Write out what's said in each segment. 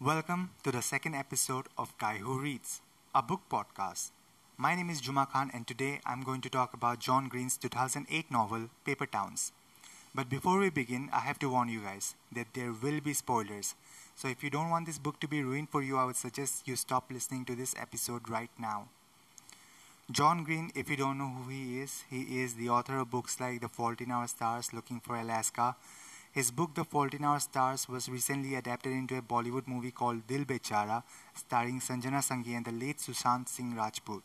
Welcome to the second episode of Guy Who Reads, a book podcast. My name is Juma Khan, and today I'm going to talk about John Green's 2008 novel, Paper Towns. But before we begin, I have to warn you guys that there will be spoilers. So if you don't want this book to be ruined for you, I would suggest you stop listening to this episode right now. John Green, if you don't know who he is, he is the author of books like The Fault in Our Stars, Looking for Alaska, his book The Fault in Our Stars was recently adapted into a Bollywood movie called Dil Bechara, starring Sanjana Sanghi and the late Sushant Singh Rajput.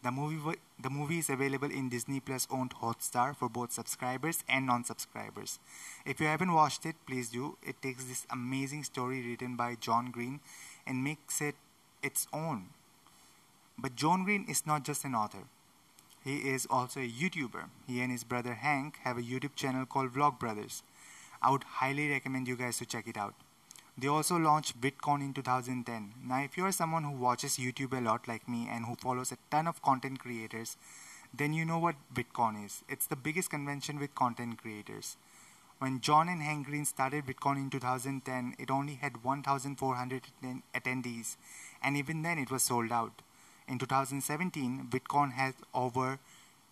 The movie, the movie is available in Disney Plus owned Hotstar for both subscribers and non subscribers. If you haven't watched it, please do. It takes this amazing story written by John Green and makes it its own. But John Green is not just an author. He is also a YouTuber. He and his brother Hank have a YouTube channel called Vlog Brothers. I would highly recommend you guys to check it out. They also launched VidCon in 2010. Now, if you are someone who watches YouTube a lot like me and who follows a ton of content creators, then you know what VidCon is. It's the biggest convention with content creators. When John and Hank Green started VidCon in 2010, it only had 1,400 attendees, and even then it was sold out. In 2017, VidCon has over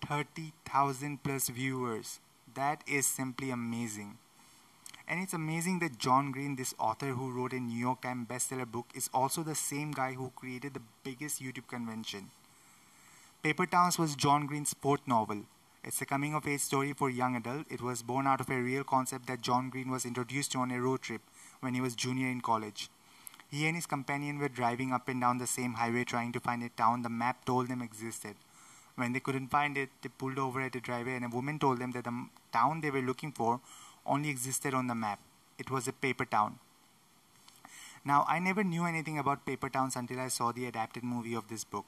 30,000 plus viewers. That is simply amazing. And it's amazing that John Green, this author who wrote a New York Times bestseller book, is also the same guy who created the biggest YouTube convention. Paper Towns was John Green's fourth novel. It's a coming of age story for young adult. It was born out of a real concept that John Green was introduced to on a road trip when he was junior in college. He and his companion were driving up and down the same highway trying to find a town the map told them existed. When they couldn't find it, they pulled over at a driveway and a woman told them that the town they were looking for only existed on the map. It was a paper town. Now, I never knew anything about paper towns until I saw the adapted movie of this book.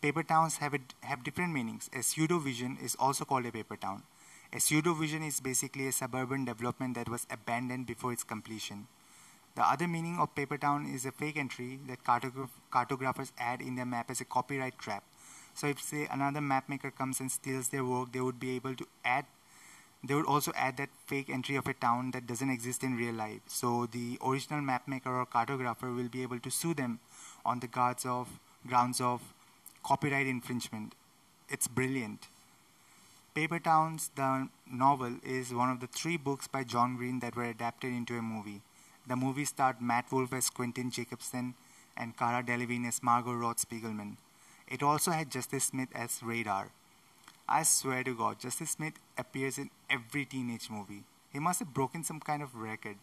Paper towns have, a, have different meanings. A subdivision is also called a paper town. A subdivision is basically a suburban development that was abandoned before its completion. The other meaning of paper town is a fake entry that cartograph- cartographers add in their map as a copyright trap. So, if say another mapmaker comes and steals their work, they would be able to add they would also add that fake entry of a town that doesn't exist in real life. So the original mapmaker or cartographer will be able to sue them on the grounds of grounds of copyright infringement. It's brilliant. Paper Towns, the novel, is one of the three books by John Green that were adapted into a movie. The movie starred Nat Wolff as Quentin Jacobson and Cara Delevingne as Margot Roth Spiegelman. It also had Justice Smith as Radar. I swear to God, Justice Smith appears in every teenage movie. He must have broken some kind of record.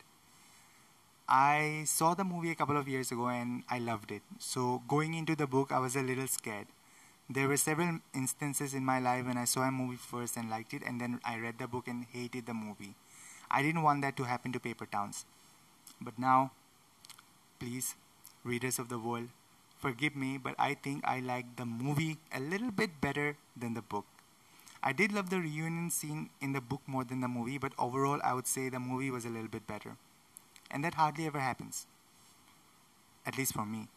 I saw the movie a couple of years ago and I loved it. So, going into the book, I was a little scared. There were several instances in my life when I saw a movie first and liked it, and then I read the book and hated the movie. I didn't want that to happen to Paper Towns. But now, please, readers of the world, forgive me, but I think I like the movie a little bit better than the book. I did love the reunion scene in the book more than the movie, but overall, I would say the movie was a little bit better. And that hardly ever happens. At least for me.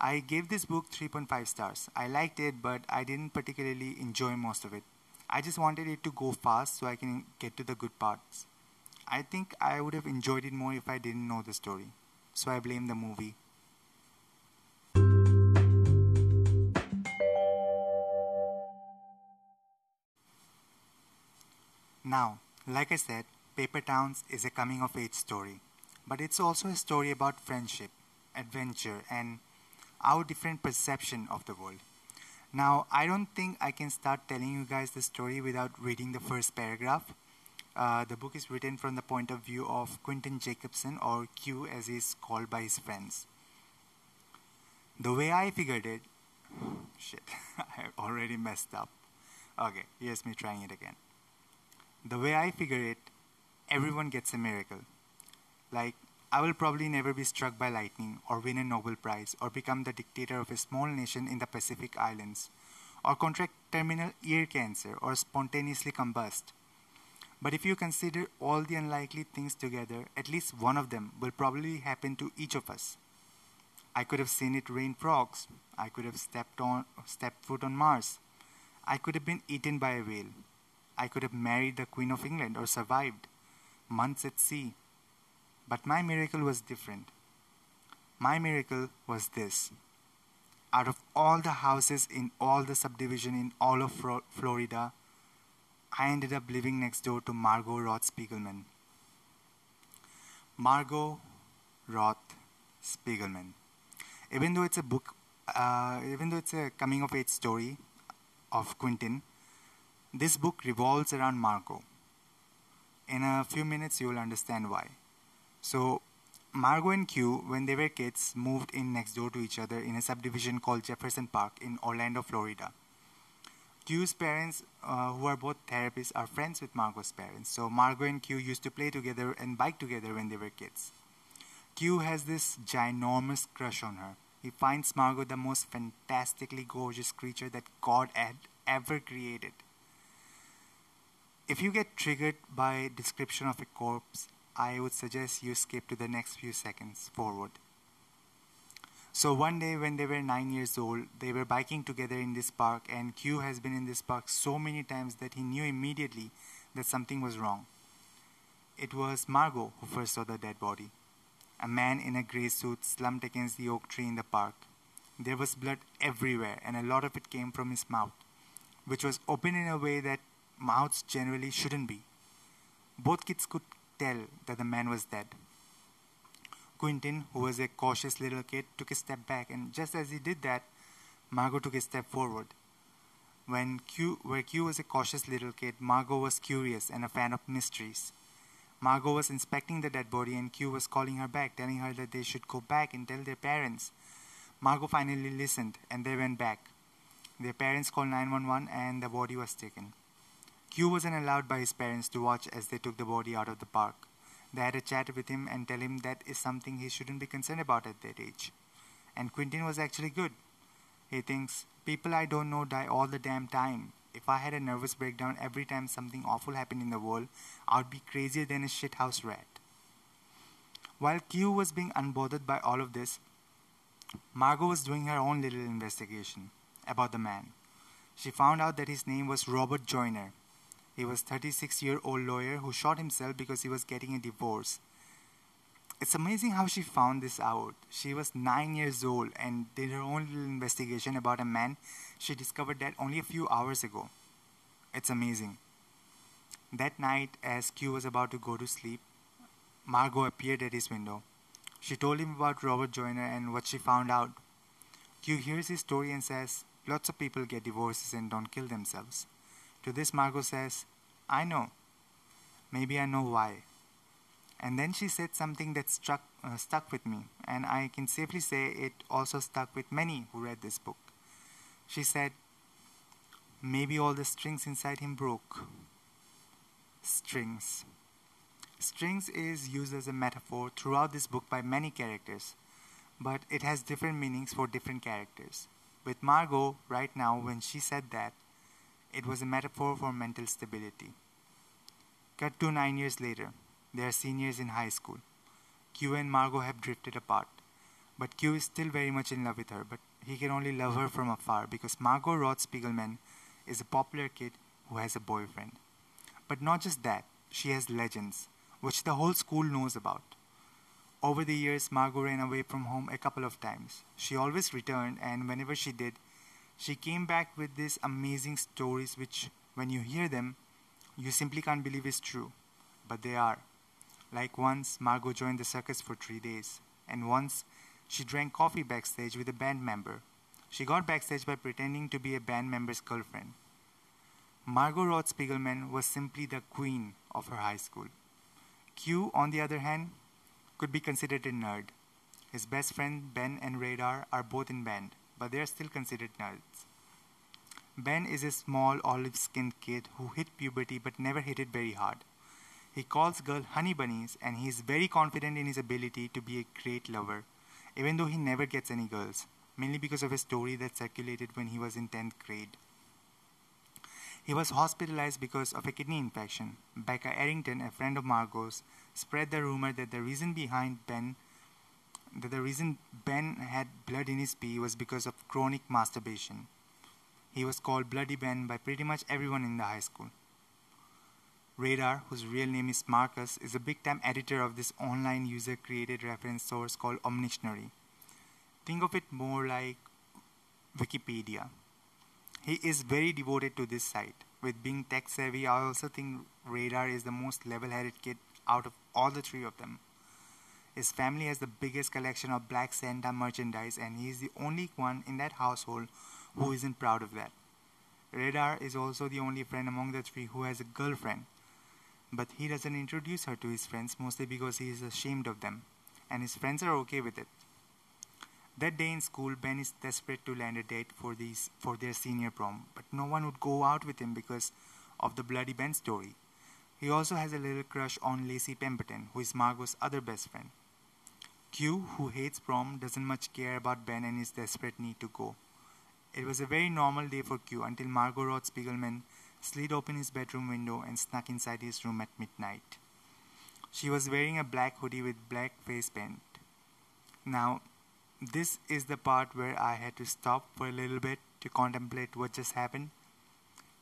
I gave this book 3.5 stars. I liked it, but I didn't particularly enjoy most of it. I just wanted it to go fast so I can get to the good parts. I think I would have enjoyed it more if I didn't know the story. So I blame the movie. Now, like I said, Paper Towns is a coming of age story, but it's also a story about friendship, adventure, and our different perception of the world. Now, I don't think I can start telling you guys the story without reading the first paragraph. Uh, the book is written from the point of view of Quentin Jacobson, or Q as he's called by his friends. The way I figured it, shit, I already messed up. Okay, here's me trying it again. The way I figure it, everyone gets a miracle. Like, I will probably never be struck by lightning or win a Nobel Prize or become the dictator of a small nation in the Pacific Islands or contract terminal ear cancer, or spontaneously combust. But if you consider all the unlikely things together, at least one of them will probably happen to each of us. I could have seen it rain frogs. I could have stepped on stepped foot on Mars. I could have been eaten by a whale. I could have married the Queen of England or survived months at sea. But my miracle was different. My miracle was this. Out of all the houses in all the subdivision in all of Florida, I ended up living next door to Margot Roth Spiegelman. Margot Roth Spiegelman. Even though it's a book, uh, even though it's a coming of age story of Quentin, this book revolves around Margot. In a few minutes, you will understand why. So, Margot and Q, when they were kids, moved in next door to each other in a subdivision called Jefferson Park in Orlando, Florida. Q's parents, uh, who are both therapists, are friends with Margot's parents. So Margot and Q used to play together and bike together when they were kids. Q has this ginormous crush on her. He finds Margot the most fantastically gorgeous creature that God had ever created. If you get triggered by description of a corpse, I would suggest you skip to the next few seconds forward. So one day when they were 9 years old, they were biking together in this park and Q has been in this park so many times that he knew immediately that something was wrong. It was Margot who first saw the dead body. A man in a grey suit slumped against the oak tree in the park. There was blood everywhere and a lot of it came from his mouth, which was open in a way that mouths generally shouldn't be. Both kids could tell that the man was dead. Quentin, who was a cautious little kid, took a step back, and just as he did that, Margot took a step forward. When Q, where Q was a cautious little kid, Margot was curious and a fan of mysteries. Margot was inspecting the dead body, and Q was calling her back, telling her that they should go back and tell their parents. Margot finally listened, and they went back. Their parents called 911, and the body was taken. Q wasn't allowed by his parents to watch as they took the body out of the park. They had a chat with him and tell him that is something he shouldn't be concerned about at that age. And Quentin was actually good. He thinks, people I don't know die all the damn time. If I had a nervous breakdown every time something awful happened in the world, I'd be crazier than a shithouse rat. While Q was being unbothered by all of this, Margot was doing her own little investigation about the man. She found out that his name was Robert Joyner he was 36 year old lawyer who shot himself because he was getting a divorce. It's amazing how she found this out. She was 9 years old and did her own little investigation about a man she discovered that only a few hours ago. It's amazing. That night, as Q was about to go to sleep, Margot appeared at his window. She told him about Robert Joyner and what she found out. Q hears his story and says, Lots of people get divorces and don't kill themselves. To this, Margot says, I know. Maybe I know why. And then she said something that struck, uh, stuck with me, and I can safely say it also stuck with many who read this book. She said, Maybe all the strings inside him broke. Strings. Strings is used as a metaphor throughout this book by many characters, but it has different meanings for different characters. With Margot, right now, when she said that, it was a metaphor for mental stability. Cut to nine years later. They are seniors in high school. Q and Margot have drifted apart. But Q is still very much in love with her, but he can only love her from afar because Margot Roth Spiegelman is a popular kid who has a boyfriend. But not just that, she has legends, which the whole school knows about. Over the years, Margot ran away from home a couple of times. She always returned, and whenever she did, she came back with these amazing stories, which, when you hear them, you simply can't believe is true. But they are. Like once, Margot joined the circus for three days, and once, she drank coffee backstage with a band member. She got backstage by pretending to be a band member's girlfriend. Margot Roth Spiegelman was simply the queen of her high school. Q, on the other hand, could be considered a nerd. His best friend Ben and Radar are both in band but they are still considered nerds. Ben is a small olive skinned kid who hit puberty but never hit it very hard. He calls girls honey bunnies and he is very confident in his ability to be a great lover, even though he never gets any girls, mainly because of a story that circulated when he was in 10th grade. He was hospitalized because of a kidney infection. Becca Arrington, a friend of Margot's, spread the rumor that the reason behind Ben that the reason Ben had blood in his pee was because of chronic masturbation. He was called Bloody Ben by pretty much everyone in the high school. Radar, whose real name is Marcus, is a big time editor of this online user created reference source called Omnictionary. Think of it more like Wikipedia. He is very devoted to this site. With being tech savvy, I also think Radar is the most level headed kid out of all the three of them. His family has the biggest collection of Black Santa merchandise, and he is the only one in that household who isn't proud of that. Radar is also the only friend among the three who has a girlfriend, but he doesn't introduce her to his friends mostly because he is ashamed of them, and his friends are okay with it. That day in school, Ben is desperate to land a date for these for their senior prom, but no one would go out with him because of the bloody Ben story. He also has a little crush on Lacey Pemberton, who is Margot's other best friend. Q, who hates prom, doesn't much care about Ben and his desperate need to go. It was a very normal day for Q until Margot Roth Spiegelman slid open his bedroom window and snuck inside his room at midnight. She was wearing a black hoodie with black face paint. Now, this is the part where I had to stop for a little bit to contemplate what just happened.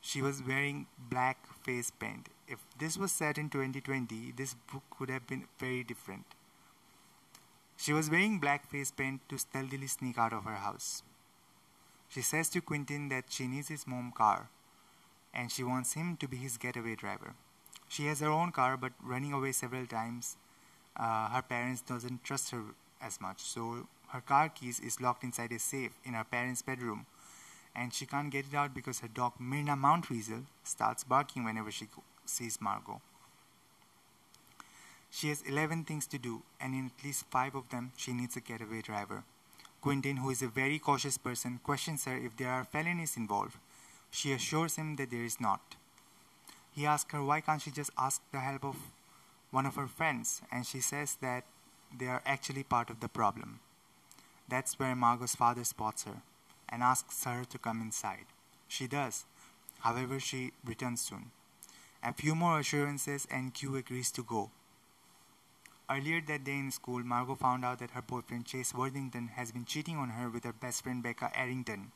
She was wearing black face paint. If this was set in 2020, this book would have been very different. She was wearing black face paint to stealthily sneak out of her house. She says to Quentin that she needs his mom's car and she wants him to be his getaway driver. She has her own car but running away several times. Uh, her parents doesn't trust her as much so her car keys is locked inside a safe in her parents' bedroom and she can't get it out because her dog Myrna Weasel starts barking whenever she sees Margot. She has 11 things to do, and in at least 5 of them, she needs a getaway driver. Quentin, who is a very cautious person, questions her if there are felonies involved. She assures him that there is not. He asks her why can't she just ask the help of one of her friends, and she says that they are actually part of the problem. That's where Margot's father spots her and asks her to come inside. She does. However, she returns soon. A few more assurances and Q agrees to go. Earlier that day in school, Margot found out that her boyfriend Jase Worthington has been cheating on her with her best friend Becca Arrington.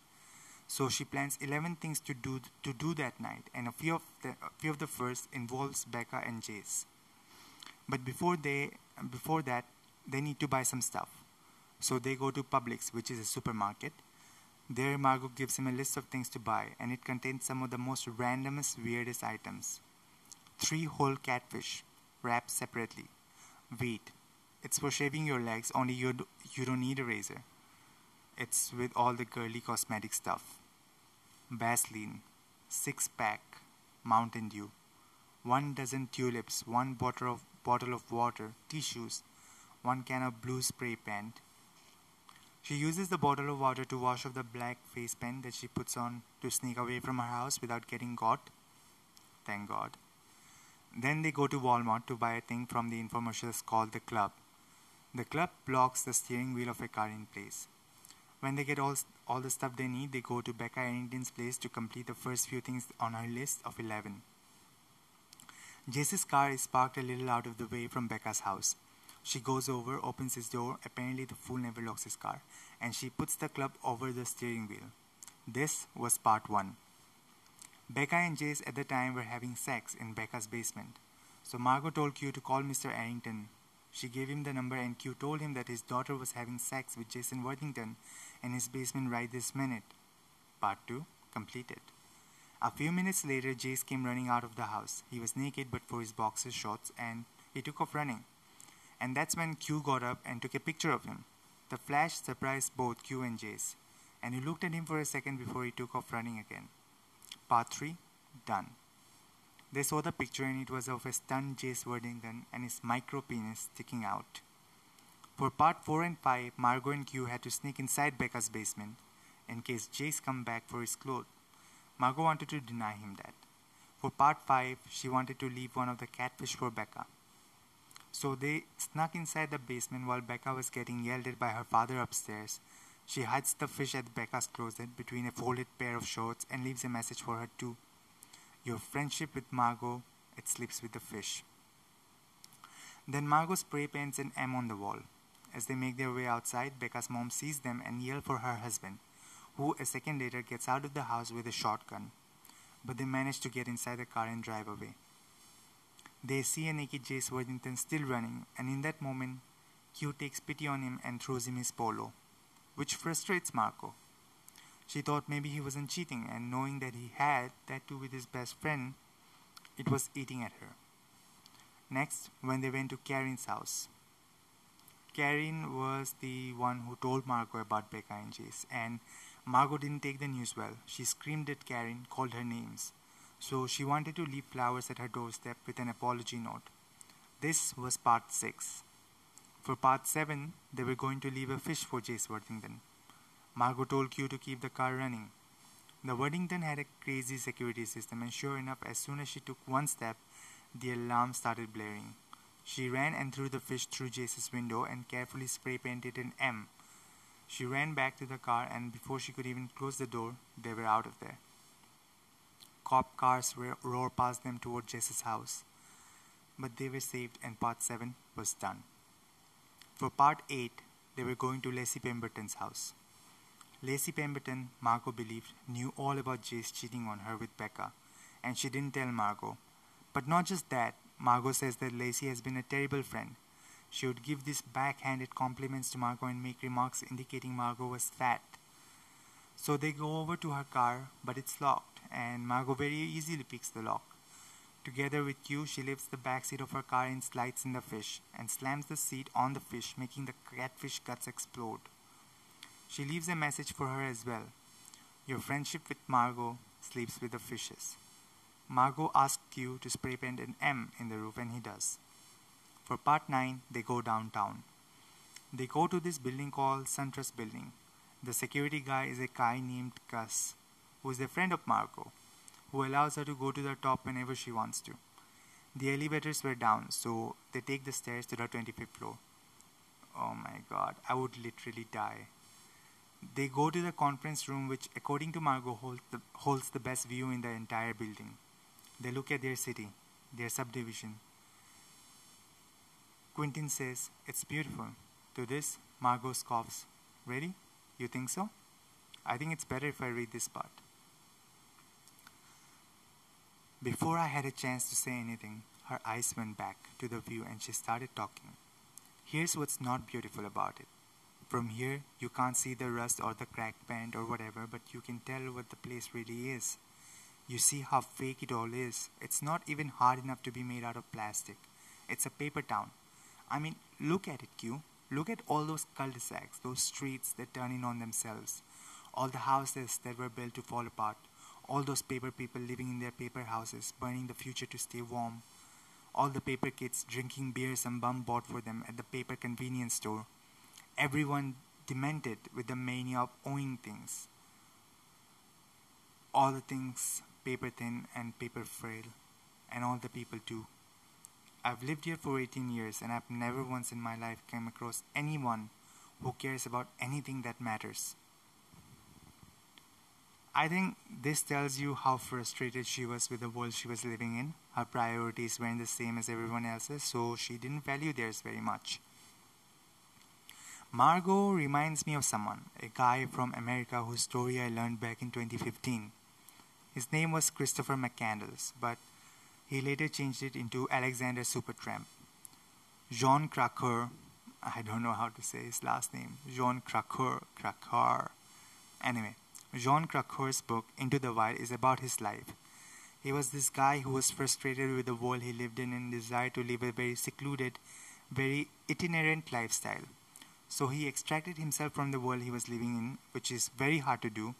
So she plans 11 things to do to do that night, and a few of the a few of the first involves Becca and Chase. But before they before that, they need to buy some stuff. So they go to Publix, which is a supermarket. There, Margot gives him a list of things to buy, and it contains some of the most randomest, weirdest items. Three whole catfish, wrapped separately Wait, it's for shaving your legs, only you, do, you don't need a razor. It's with all the girly cosmetic stuff. Vaseline, six pack, Mountain Dew, one dozen tulips, one bottle of, bottle of water, tissues, one can of blue spray paint. She uses the bottle of water to wash off the black face paint that she puts on to sneak away from her house without getting caught. Thank God. Then they go to Walmart to buy a thing from the infomercials called the club. The club blocks the steering wheel of a car in place. When they get all, all the stuff they need, they go to Becca Arrington's place to complete the first few things on her list of 11. Jase's car is parked a little out of the way from Becca's house. She goes over, opens his door, apparently the fool never locks his car, and she puts the club over the steering wheel. This was part 1. Becca and Jase at the time were having sex in Becca's basement. So Margot told Q to call Mr. Arrington. She gave him the number and Q told him that his daughter was having sex with Jason Worthington in his basement right this minute. Part 2 completed. A few minutes later, Jase came running out of the house. He was naked but for his boxer shorts and he took off running. And that's when Q got up and took a picture of him. The flash surprised both Q and Jase, and he looked at him for a second before he took off running again. Part 3 Done. They saw the picture and it was of a stunned Jase Worthington and his micro penis sticking out. For part 4 and 5, Margot and Q had to sneak inside Becca's basement in case Jase come back for his clothes. Margot wanted to deny him that. For part 5, she wanted to leave one of the catfish for Becca. So they snuck inside the basement while Becca was getting yelled at by her father upstairs she hides the fish at Becca's closet between a folded pair of shorts and leaves a message for her too. Your friendship with Margot, it sleeps with the fish. Then Margot spray paints an M on the wall. As they make their way outside, Becca's mom sees them and yells for her husband, who a second later gets out of the house with a shotgun. But they manage to get inside the car and drive away. They see a naked Jase Worthington still running, and in that moment, Q takes pity on him and throws him his polo, which frustrates Margot. She thought maybe he wasn't cheating, and knowing that he had, that too with his best friend, it was eating at her. Next, when they went to Karen's house, Karen was the one who told Margot about Becca and Jase, and Margot didn't take the news well. She screamed at Karen, called her names. So she wanted to leave flowers at her doorstep with an apology note. This was part 6. For part 7, they were going to leave a fish for Jase Worthington. Margot told Q to keep the car running. The Worthington had a crazy security system, and sure enough, as soon as she took one step, the alarm started blaring. She ran and threw the fish through Jase's window and carefully spray painted an M. She ran back to the car, and before she could even close the door, they were out of there. Cop cars roared past them toward Jase's house. But they were saved, and part 7 was done. For part 8, they were going to Lacey Pemberton's house. Lacey Pemberton, Margot believed, knew all about Jase cheating on her with Becca, and she didn't tell Margot. But not just that, Margot says that Lacey has been a terrible friend. She would give these backhanded compliments to Margot and make remarks indicating Margot was fat. So they go over to her car, but it's locked, and Margot very easily picks the lock. Together with Q, she lifts the back seat of her car and slides in the fish, and slams the seat on the fish, making the catfish guts explode. She leaves a message for her as well. Your friendship with Margot sleeps with the fishes. Margot asks Q to spray paint an M in the roof, and he does. For part 9, they go downtown. They go to this building called SunTrust Building. The security guy is a guy named Gus, who is a friend of Margot, who allows her to go to the top whenever she wants to. The elevators were down, so they take the stairs to the 25th floor. Oh my god, I would literally die. They go to the conference room, which, according to Margot, holds the, holds the best view in the entire building. They look at their city, their subdivision. Quentin says, It's beautiful. To this, Margot scoffs, Really? You think so? I think it's better if I read this part. Before I had a chance to say anything, her eyes went back to the view and she started talking. Here's what's not beautiful about it. From here, you can't see the rust or the cracked paint or whatever, but you can tell what the place really is. You see how fake it all is. It's not even hard enough to be made out of plastic. It's a paper town. I mean, look at it, Q. Look at all those cul-de-sacs, those streets that turn in on themselves. All the houses that were built to fall apart. All those paper people living in their paper houses, burning the future to stay warm. All the paper kids drinking beer some bum bought for them at the paper convenience store. Everyone demented with the mania of owning things. All the things paper thin and paper frail, and all the people too. I've lived here for 18 years and I've never once in my life come across anyone who cares about anything that matters. I think this tells you how frustrated she was with the world she was living in. Her priorities weren't the same as everyone else's, so she didn't value theirs very much. Margot reminds me of someone, a guy from America whose story I learned back in 2015. His name was Christopher McCandless, but he later changed it into Alexander Supertramp. Jean Craqueur, I don't know how to say his last name, Jean Craqueur, Craqueur. Anyway, Jean Craqueur's book, Into the Wild, is about his life. He was this guy who was frustrated with the world he lived in and desired to live a very secluded, very itinerant lifestyle. So he extracted himself from the world he was living in, which is very hard to do,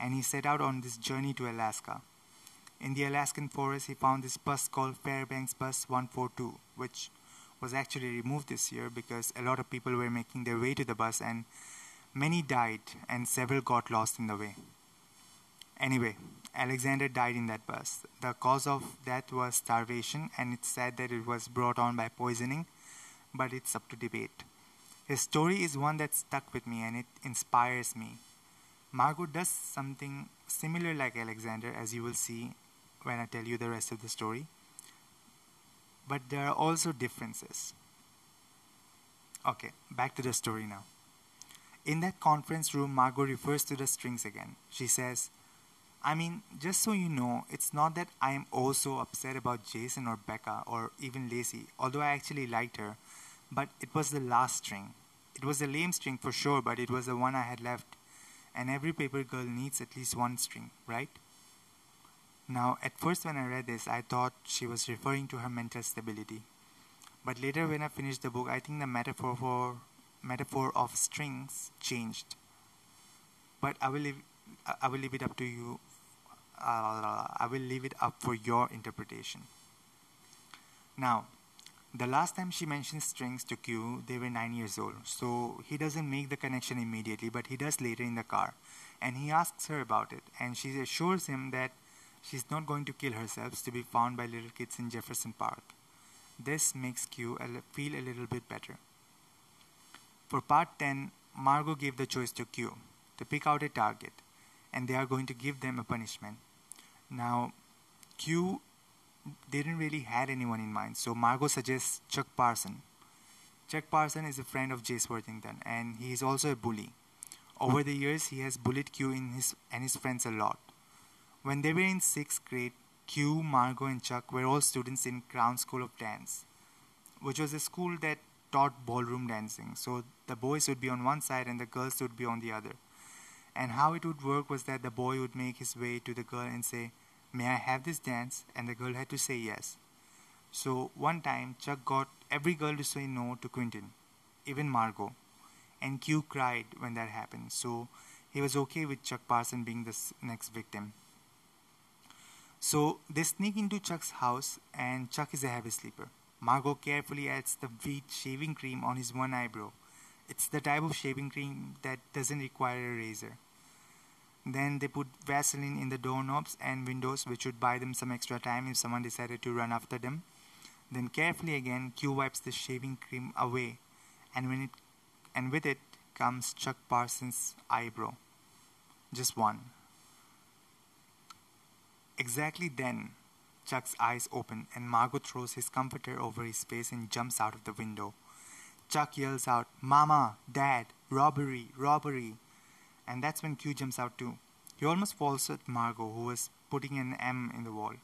and he set out on this journey to Alaska. In the Alaskan forest, he found this bus called Fairbanks Bus 142, which was actually removed this year because a lot of people were making their way to the bus and many died and several got lost in the way. Anyway, Alexander died in that bus. The cause of death was starvation, and it's said that it was brought on by poisoning, but it's up to debate. His story is one that stuck with me and it inspires me. Margot does something similar like Alexander, as you will see when I tell you the rest of the story. But there are also differences. Okay, back to the story now. In that conference room, Margot refers to the strings again. She says, I mean, just so you know, it's not that I am oh also upset about Jason or Becca or even Lacey, although I actually liked her, but it was the last string. It was a lame string for sure, but it was the one I had left. And every paper girl needs at least one string, right? Now, at first, when I read this, I thought she was referring to her mental stability. But later, when I finished the book, I think the metaphor for metaphor of strings changed. But I will leave, I will leave it up to you. Uh, I will leave it up for your interpretation. Now, the last time she mentions strings to Q, they were nine years old. So he doesn't make the connection immediately, but he does later in the car. And he asks her about it, and she assures him that she's not going to kill herself to be found by little kids in Jefferson Park. This makes Q feel a little bit better. For part 10, Margot gave the choice to Q to pick out a target, and they are going to give them a punishment. Now, Q didn't really had anyone in mind, so Margot suggests Chuck Parson. Chuck Parson is a friend of Jase Worthington, and he is also a bully. Over the years, he has bullied Q in his, and his friends a lot. When they were in sixth grade, Q, Margot, and Chuck were all students in Crown School of Dance, which was a school that taught ballroom dancing. So the boys would be on one side and the girls would be on the other. And how it would work was that the boy would make his way to the girl and say, May I have this dance? And the girl had to say yes. So one time, Chuck got every girl to say no to Quentin, even Margot. And Q cried when that happened. So he was okay with Chuck Parson being the next victim. So they sneak into Chuck's house, and Chuck is a heavy sleeper. Margot carefully adds the Veet shaving cream on his one eyebrow. It's the type of shaving cream that doesn't require a razor. Then they put Vaseline in the doorknobs and windows, which would buy them some extra time if someone decided to run after them. Then carefully again, Q wipes the shaving cream away, and when it and with it comes Chuck Parsons' eyebrow. Just one. Exactly then, Chuck's eyes open, and Margot throws his comforter over his face and jumps out of the window. Chuck yells out, Mama, Dad, robbery, robbery. And that's when Q jumps out too. He almost falls at Margot, who was putting an M in the wall.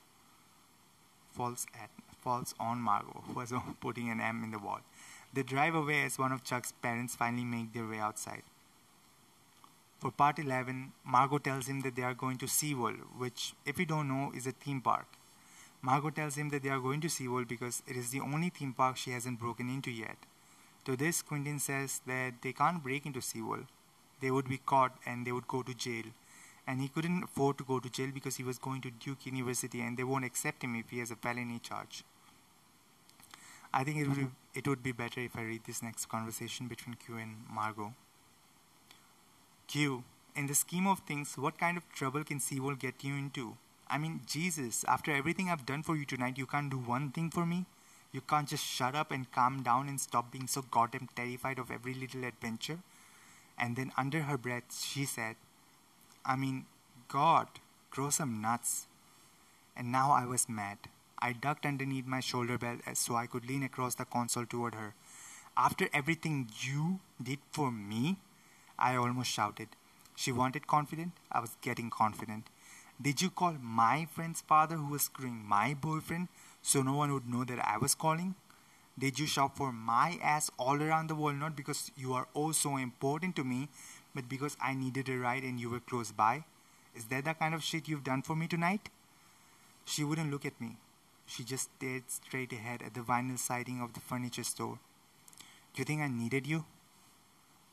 Falls at falls on Margot, who was putting an M in the wall. They drive away as one of Chuck's parents finally make their way outside. For part 11, Margot tells him that they are going to SeaWorld, which, if you don't know, is a theme park. Margot tells him that they are going to SeaWorld because it is the only theme park she hasn't broken into yet. To this, Quentin says that they can't break into SeaWorld they would be caught and they would go to jail. And he couldn't afford to go to jail because he was going to Duke University and they won't accept him if he has a felony charge. I think it would, be, it would be better if I read this next conversation between Q and Margot. Q, in the scheme of things, what kind of trouble can SeaWorld get you into? I mean, Jesus, after everything I've done for you tonight, you can't do one thing for me? You can't just shut up and calm down and stop being so goddamn terrified of every little adventure? And then under her breath, she said, I mean, God, grow some nuts. And now I was mad. I ducked underneath my shoulder belt so I could lean across the console toward her. After everything you did for me, I almost shouted. She wanted confident. I was getting confident. Did you call my friend's father, who was screwing my boyfriend, so no one would know that I was calling? Did you shop for my ass all around the world not because you are oh so important to me, but because I needed a ride and you were close by? Is that the kind of shit you've done for me tonight? She wouldn't look at me. She just stared straight ahead at the vinyl siding of the furniture store. Do you think I needed you?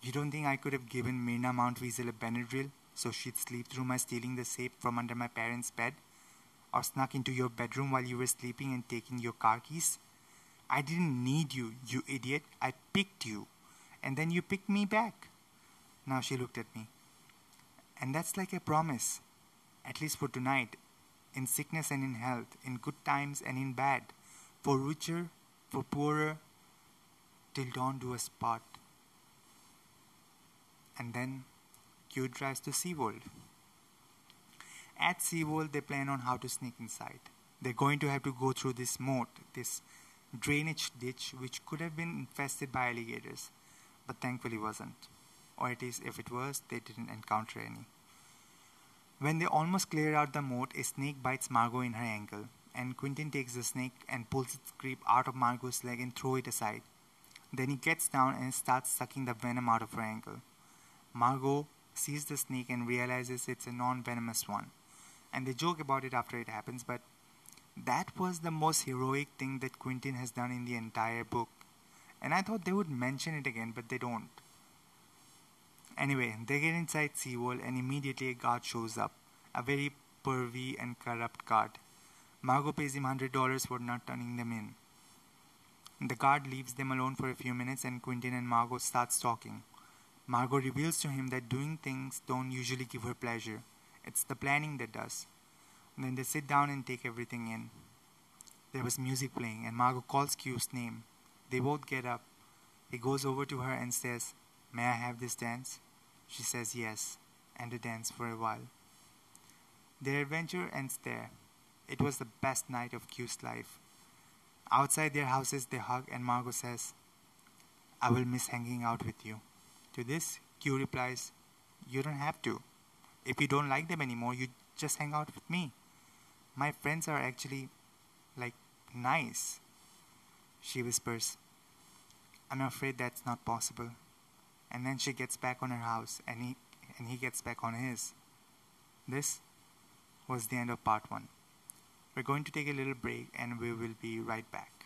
You don't think I could have given Myrna Mountweasel a Benadryl so she'd sleep through my stealing the safe from under my parents' bed? Or snuck into your bedroom while you were sleeping and taking your car keys? I didn't need you, you idiot. I picked you. And then you picked me back. Now she looked at me. And that's like a promise, at least for tonight, in sickness and in health, in good times and in bad, for richer, for poorer, till dawn do us part. And then Q drives to SeaWorld. At SeaWorld, they plan on how to sneak inside. They're going to have to go through this moat, this drainage ditch, which could have been infested by alligators, but thankfully wasn't. Or at least if it was, they didn't encounter any. When they almost clear out the moat, a snake bites Margot in her ankle, and Quentin takes the snake and pulls its grip out of Margot's leg and throws it aside. Then he gets down and starts sucking the venom out of her ankle. Margot sees the snake and realizes it's a non venomous one. And they joke about it after it happens, but that was the most heroic thing that Quentin has done in the entire book. And I thought they would mention it again, but they don't. Anyway, they get inside SeaWorld and immediately a guard shows up. A very pervy and corrupt guard. Margot pays him $100 for not turning them in. The guard leaves them alone for a few minutes and Quentin and Margot starts talking. Margot reveals to him that doing things don't usually give her pleasure. It's the planning that does. Then they sit down and take everything in. There was music playing and Margot calls Q's name. They both get up. He goes over to her and says, May I have this dance? She says yes, and they dance for a while. Their adventure ends there. It was the best night of Q's life. Outside their houses, they hug, and Margot says, I will miss hanging out with you. To this, Q replies, You don't have to. If you don't like them anymore, you just hang out with me. My friends are actually, like, nice. She whispers, I'm afraid that's not possible. And then she gets back on her house, and he, and he gets back on his. This was the end of part one. We're going to take a little break and we will be right back.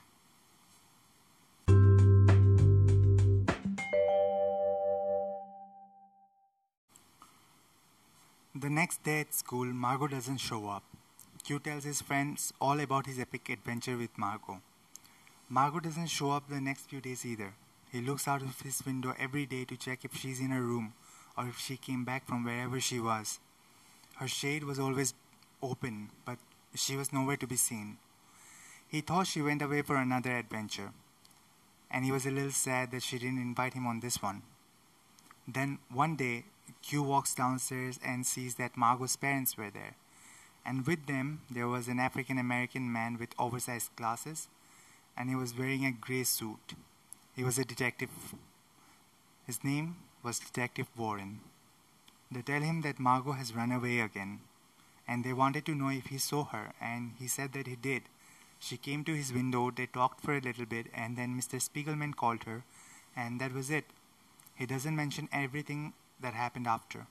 The next day at school, Margot doesn't show up. Q tells his friends all about his epic adventure with Margot. Margot doesn't show up the next few days either. He looks out of his window every day to check if she's in her room or if she came back from wherever she was. Her shade was always open, but she was nowhere to be seen. He thought she went away for another adventure, and he was a little sad that she didn't invite him on this one. Then one day, Q walks downstairs and sees that Margot's parents were there, and with them there was an African American man with oversized glasses, and he was wearing a gray suit. He was a detective. His name was Detective Warren. They tell him that Margot has run away again and they wanted to know if he saw her, and he said that he did. She came to his window, they talked for a little bit, and then Mr. Spiegelman called her, and that was it. He doesn't mention everything that happened after.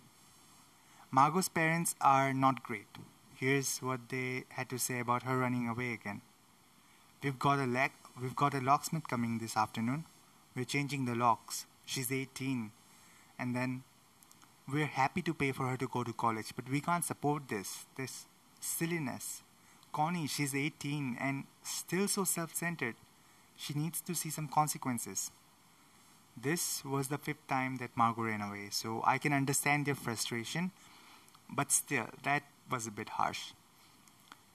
Margot's parents are not great. Here's what they had to say about her running away again. We've got a lag- we've got a locksmith coming this afternoon. We're changing the locks. She's 18. And then we're happy to pay for her to go to college, but we can't support this, this silliness. Connie, she's 18 and still so self centered. She needs to see some consequences. This was the fifth time that Margot ran away, so I can understand their frustration, but still, that was a bit harsh.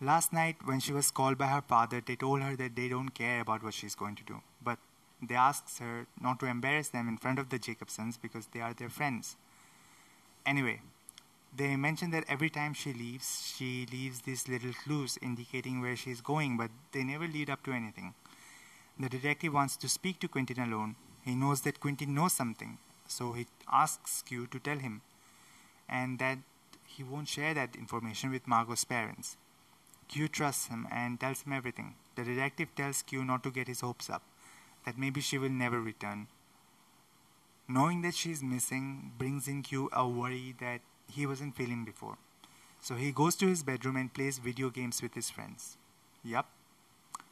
Last night, when she was called by her father, they told her that they don't care about what she's going to do, but they asked her not to embarrass them in front of the Jacobsons because they are their friends. Anyway, they mention that every time she leaves, she leaves these little clues indicating where she is going, but they never lead up to anything. The detective wants to speak to Quentin alone. He knows that Quentin knows something, so he asks Q to tell him, and that he won't share that information with Margot's parents. Q trusts him and tells him everything. The detective tells Q not to get his hopes up, that maybe she will never return, Knowing that she's missing brings in Q a worry that he wasn't feeling before. So he goes to his bedroom and plays video games with his friends. Yup.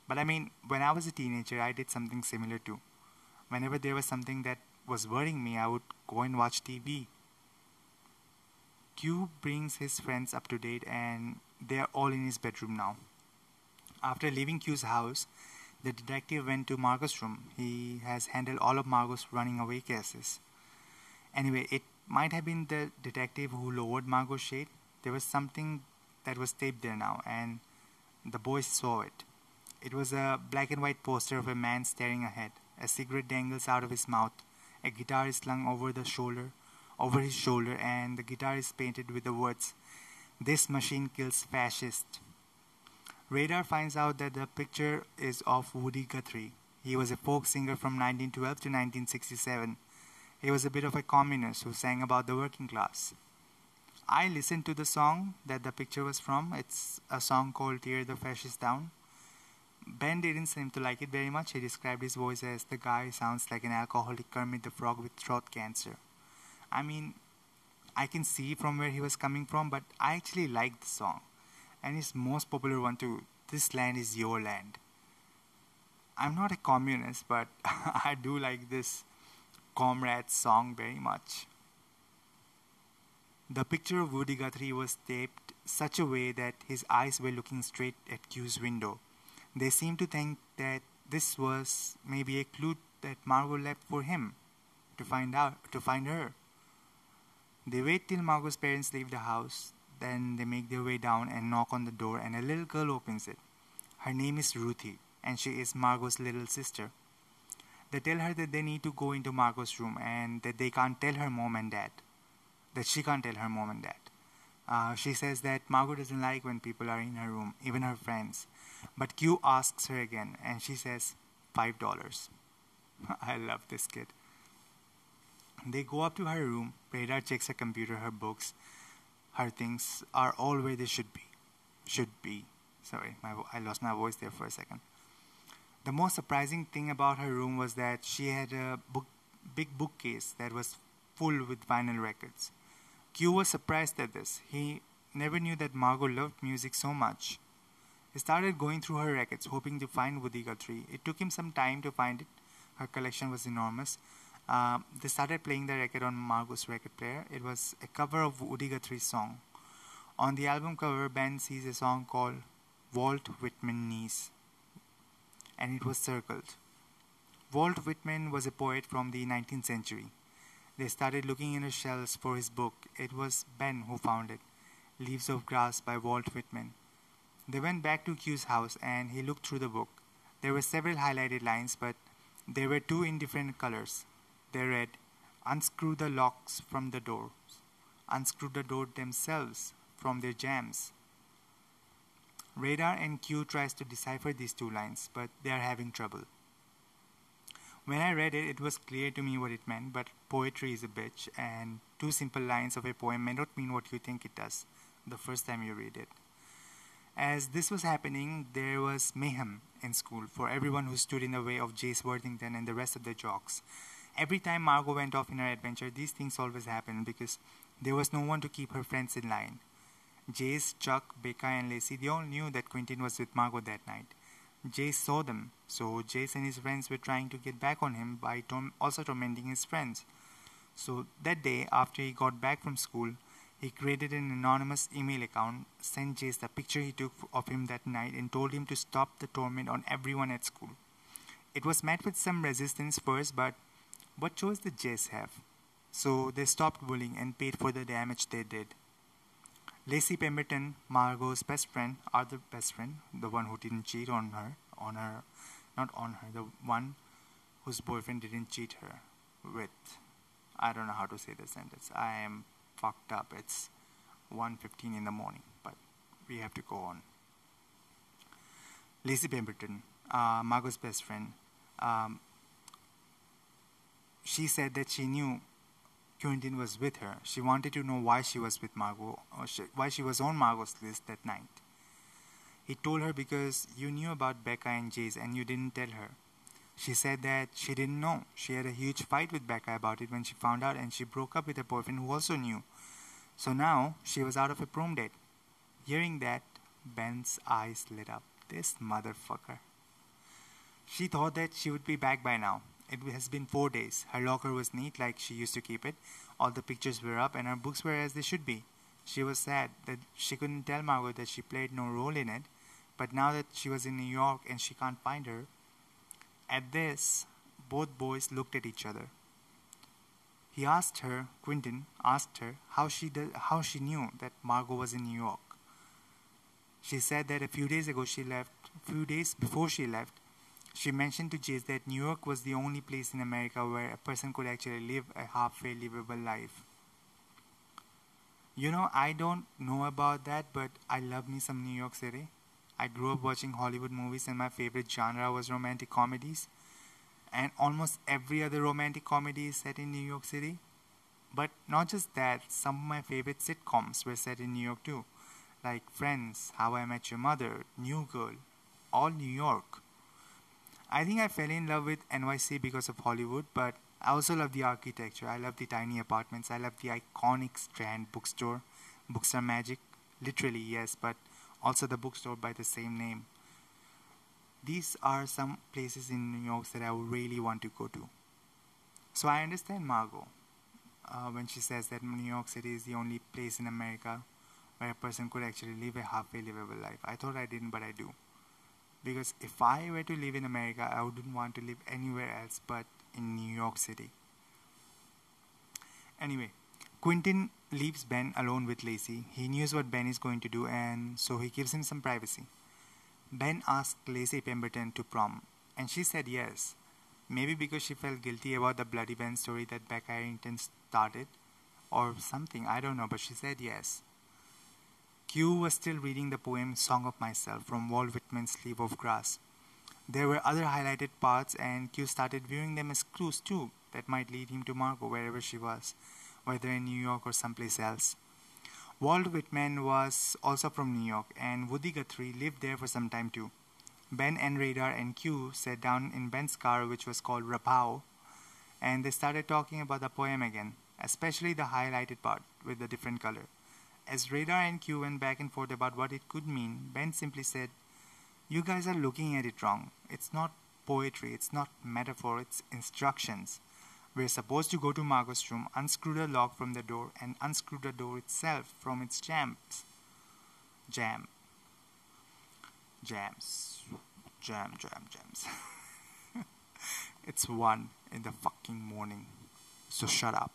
But I mean, when I was a teenager, I did something similar too. Whenever there was something that was worrying me, I would go and watch TV. Q brings his friends up to date and they are all in his bedroom now. After leaving Q's house, the detective went to Margot's room. He has handled all of Margot's running away cases. Anyway, it might have been the detective who lowered Margot's shade. There was something that was taped there now, and the boys saw it. It was a black and white poster of a man staring ahead. A cigarette dangles out of his mouth. A guitar is slung over the shoulder, over his shoulder, and the guitar is painted with the words, This machine kills fascists. Radar finds out that the picture is of Woody Guthrie. He was a folk singer from 1912 to 1967. He was a bit of a communist who sang about the working class. I listened to the song that the picture was from. It's a song called Tear the Fascists Down. Ben didn't seem to like it very much. He described his voice as the guy sounds like an alcoholic Kermit the Frog with throat cancer. I mean, I can see from where he was coming from, but I actually like the song and his most popular one too this land is your land i'm not a communist but i do like this comrade song very much the picture of woody guthrie was taped such a way that his eyes were looking straight at q's window they seemed to think that this was maybe a clue that margot left for him to find out to find her they wait till margot's parents leave the house then they make their way down and knock on the door, and a little girl opens it. Her name is Ruthie, and she is Margot's little sister. They tell her that they need to go into Margot's room and that they can't tell her mom and dad. That she can't tell her mom and dad. Uh, she says that Margot doesn't like when people are in her room, even her friends. But Q asks her again, and she says, $5. I love this kid. They go up to her room. Radar checks her computer, her books, her things are all where they should be. Should be. Sorry, my, I lost my voice there for a second. The most surprising thing about her room was that she had a book, big bookcase that was full with vinyl records. Q was surprised at this. He never knew that Margot loved music so much. He started going through her records, hoping to find Woody Guthrie. It took him some time to find it. Her collection was enormous. Uh, they started playing the record on Margot's record player. It was a cover of Woody Guthrie's song. On the album cover, Ben sees a song called Walt Whitman Niece, and it was circled. Walt Whitman was a poet from the 19th century. They started looking in the shelves for his book. It was Ben who found it Leaves of Grass by Walt Whitman. They went back to Q's house and he looked through the book. There were several highlighted lines, but there were two in different colors they read, Unscrew the locks from the doors, unscrew the door themselves from their jams. Radar and Q tries to decipher these two lines, but they are having trouble. When I read it, it was clear to me what it meant, but poetry is a bitch, and two simple lines of a poem may not mean what you think it does the first time you read it. As this was happening, there was mayhem in school for everyone who stood in the way of Jase Worthington and the rest of the jocks every time Margot went off in her adventure, these things always happened because there was no one to keep her friends in line. Jase, Chuck, Becca, and Lacey, they all knew that Quentin was with Margot that night. Jase saw them, so Jase and his friends were trying to get back on him by tom- also tormenting his friends. So that day, after he got back from school, he created an anonymous email account, sent Jase the picture he took of him that night, and told him to stop the torment on everyone at school. It was met with some resistance first, but what choice did Jase have? So they stopped bullying and paid for the damage they did. Lacey Pemberton, Margot's best friend, other best friend, the one who didn't cheat on her, on her, not on her, the one whose boyfriend didn't cheat her with. I don't know how to say the sentence. I am fucked up. It's 1.15 in the morning, but we have to go on. Lacey Pemberton, uh, Margot's best friend, um, she said that she knew Quentin was with her. She wanted to know why she was with Margot, or she, why she was on Margot's list that night. He told her because you knew about Becca and Jase and you didn't tell her. She said that she didn't know. She had a huge fight with Becca about it when she found out and she broke up with her boyfriend who also knew. So now she was out of a prom date. Hearing that, Ben's eyes lit up. This motherfucker. She thought that she would be back by now, it has been four days. Her locker was neat like she used to keep it. All the pictures were up and her books were as they should be. She was sad that she couldn't tell Margot that she played no role in it, but now that she was in New York and she can't find her. At this, both boys looked at each other. He asked her, Quentin asked her, how she, did, how she knew that Margot was in New York. She said that a few days ago she left, a few days before she left, she mentioned to Jase that New York was the only place in America where a person could actually live a halfway livable life. You know, I don't know about that, but I love me some New York City. I grew up watching Hollywood movies, and my favorite genre was romantic comedies. And almost every other romantic comedy is set in New York City. But not just that, some of my favorite sitcoms were set in New York too, like Friends, How I Met Your Mother, New Girl, all New York. I think I fell in love with NYC because of Hollywood, but I also love the architecture. I love the tiny apartments. I love the iconic Strand bookstore. Books are magic, literally, yes, but also the bookstore by the same name. These are some places in New York that I really want to go to. So I understand Margot uh, when she says that New York City is the only place in America where a person could actually live a halfway livable life. I thought I didn't, but I do. Because if I were to live in America, I wouldn't want to live anywhere else but in New York City. Anyway, Quentin leaves Ben alone with Lacey. He knows what Ben is going to do, and so he gives him some privacy. Ben asked Lacey Pemberton to prom, and she said yes. Maybe because she felt guilty about the bloody Ben story that Becca Arrington started, or something, I don't know, but she said yes. Q was still reading the poem Song of Myself from Walt Whitman's Leaf of Grass. There were other highlighted parts, and Q started viewing them as clues too that might lead him to Margot wherever she was, whether in New York or someplace else. Walt Whitman was also from New York, and Woody Guthrie lived there for some time too. Ben and Radar and Q sat down in Ben's car, which was called Rapow, and they started talking about the poem again, especially the highlighted part with the different color. As Radar and Q went back and forth about what it could mean, Ben simply said, you guys are looking at it wrong. It's not poetry, it's not metaphor, it's instructions. We're supposed to go to Margot's room, unscrew the lock from the door, and unscrew the door itself from its jams. Jam. Jams. Jam, jam, jams. it's one in the fucking morning. So shut up.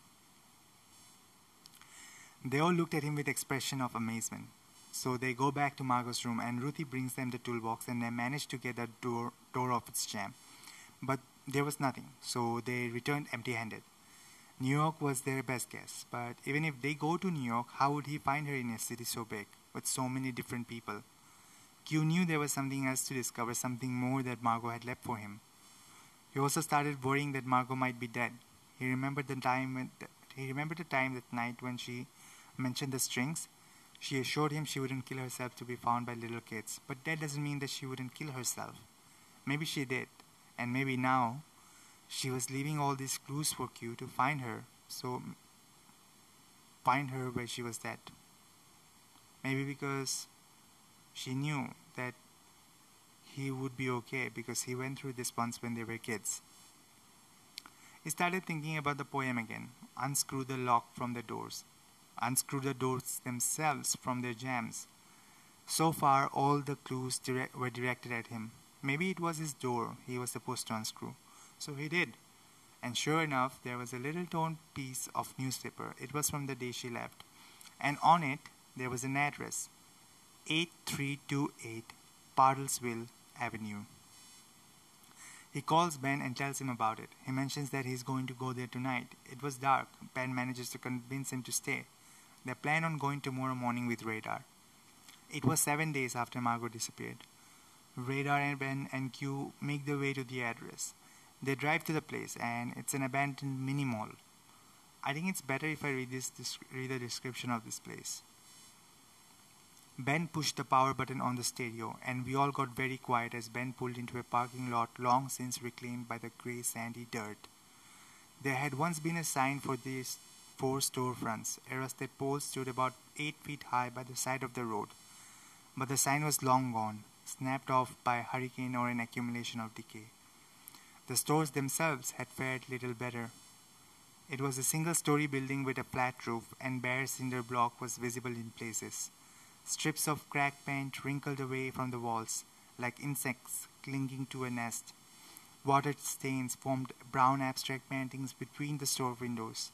They all looked at him with expression of amazement. So they go back to Margot's room, and Ruthie brings them the toolbox, and they manage to get the door, door off its jam. But there was nothing, so they returned empty handed. New York was their best guess, but even if they go to New York, how would he find her in a city so big, with so many different people? Q knew there was something else to discover, something more that Margot had left for him. He also started worrying that Margot might be dead. He remembered the time when, he remembered the time that night when she mentioned the strings she assured him she wouldn't kill herself to be found by little kids, but that doesn't mean that she wouldn't kill herself. Maybe she did, and maybe now she was leaving all these clues for Q to find her, so find her where she was dead. Maybe because she knew that he would be okay because he went through this once when they were kids. He started thinking about the poem again unscrew the lock from the doors unscrew the doors themselves from their jams. So far, all the clues dire- were directed at him. Maybe it was his door he was supposed to unscrew. So he did. And sure enough, there was a little torn piece of newspaper. It was from the day she left. And on it, there was an address 8328 Bartlesville Avenue. He calls Ben and tells him about it. He mentions that he's going to go there tonight. It was dark. Ben manages to convince him to stay. They plan on going tomorrow morning with Radar. It was seven days after Margot disappeared. Radar and Ben and Q make their way to the address. They drive to the place, and it's an abandoned mini mall. I think it's better if I read this, read the description of this place. Ben pushed the power button on the stereo, and we all got very quiet as Ben pulled into a parking lot long since reclaimed by the grey sandy dirt. There had once been a sign for these four storefronts. A rusted pole stood about eight feet high by the side of the road, but the sign was long gone, snapped off by a hurricane or an accumulation of decay. The stores themselves had fared little better. It was a single story building with a flat roof, and bare cinder block was visible in places. Strips of cracked paint wrinkled away from the walls, like insects clinging to a nest. Watered stains formed brown abstract paintings between the store windows.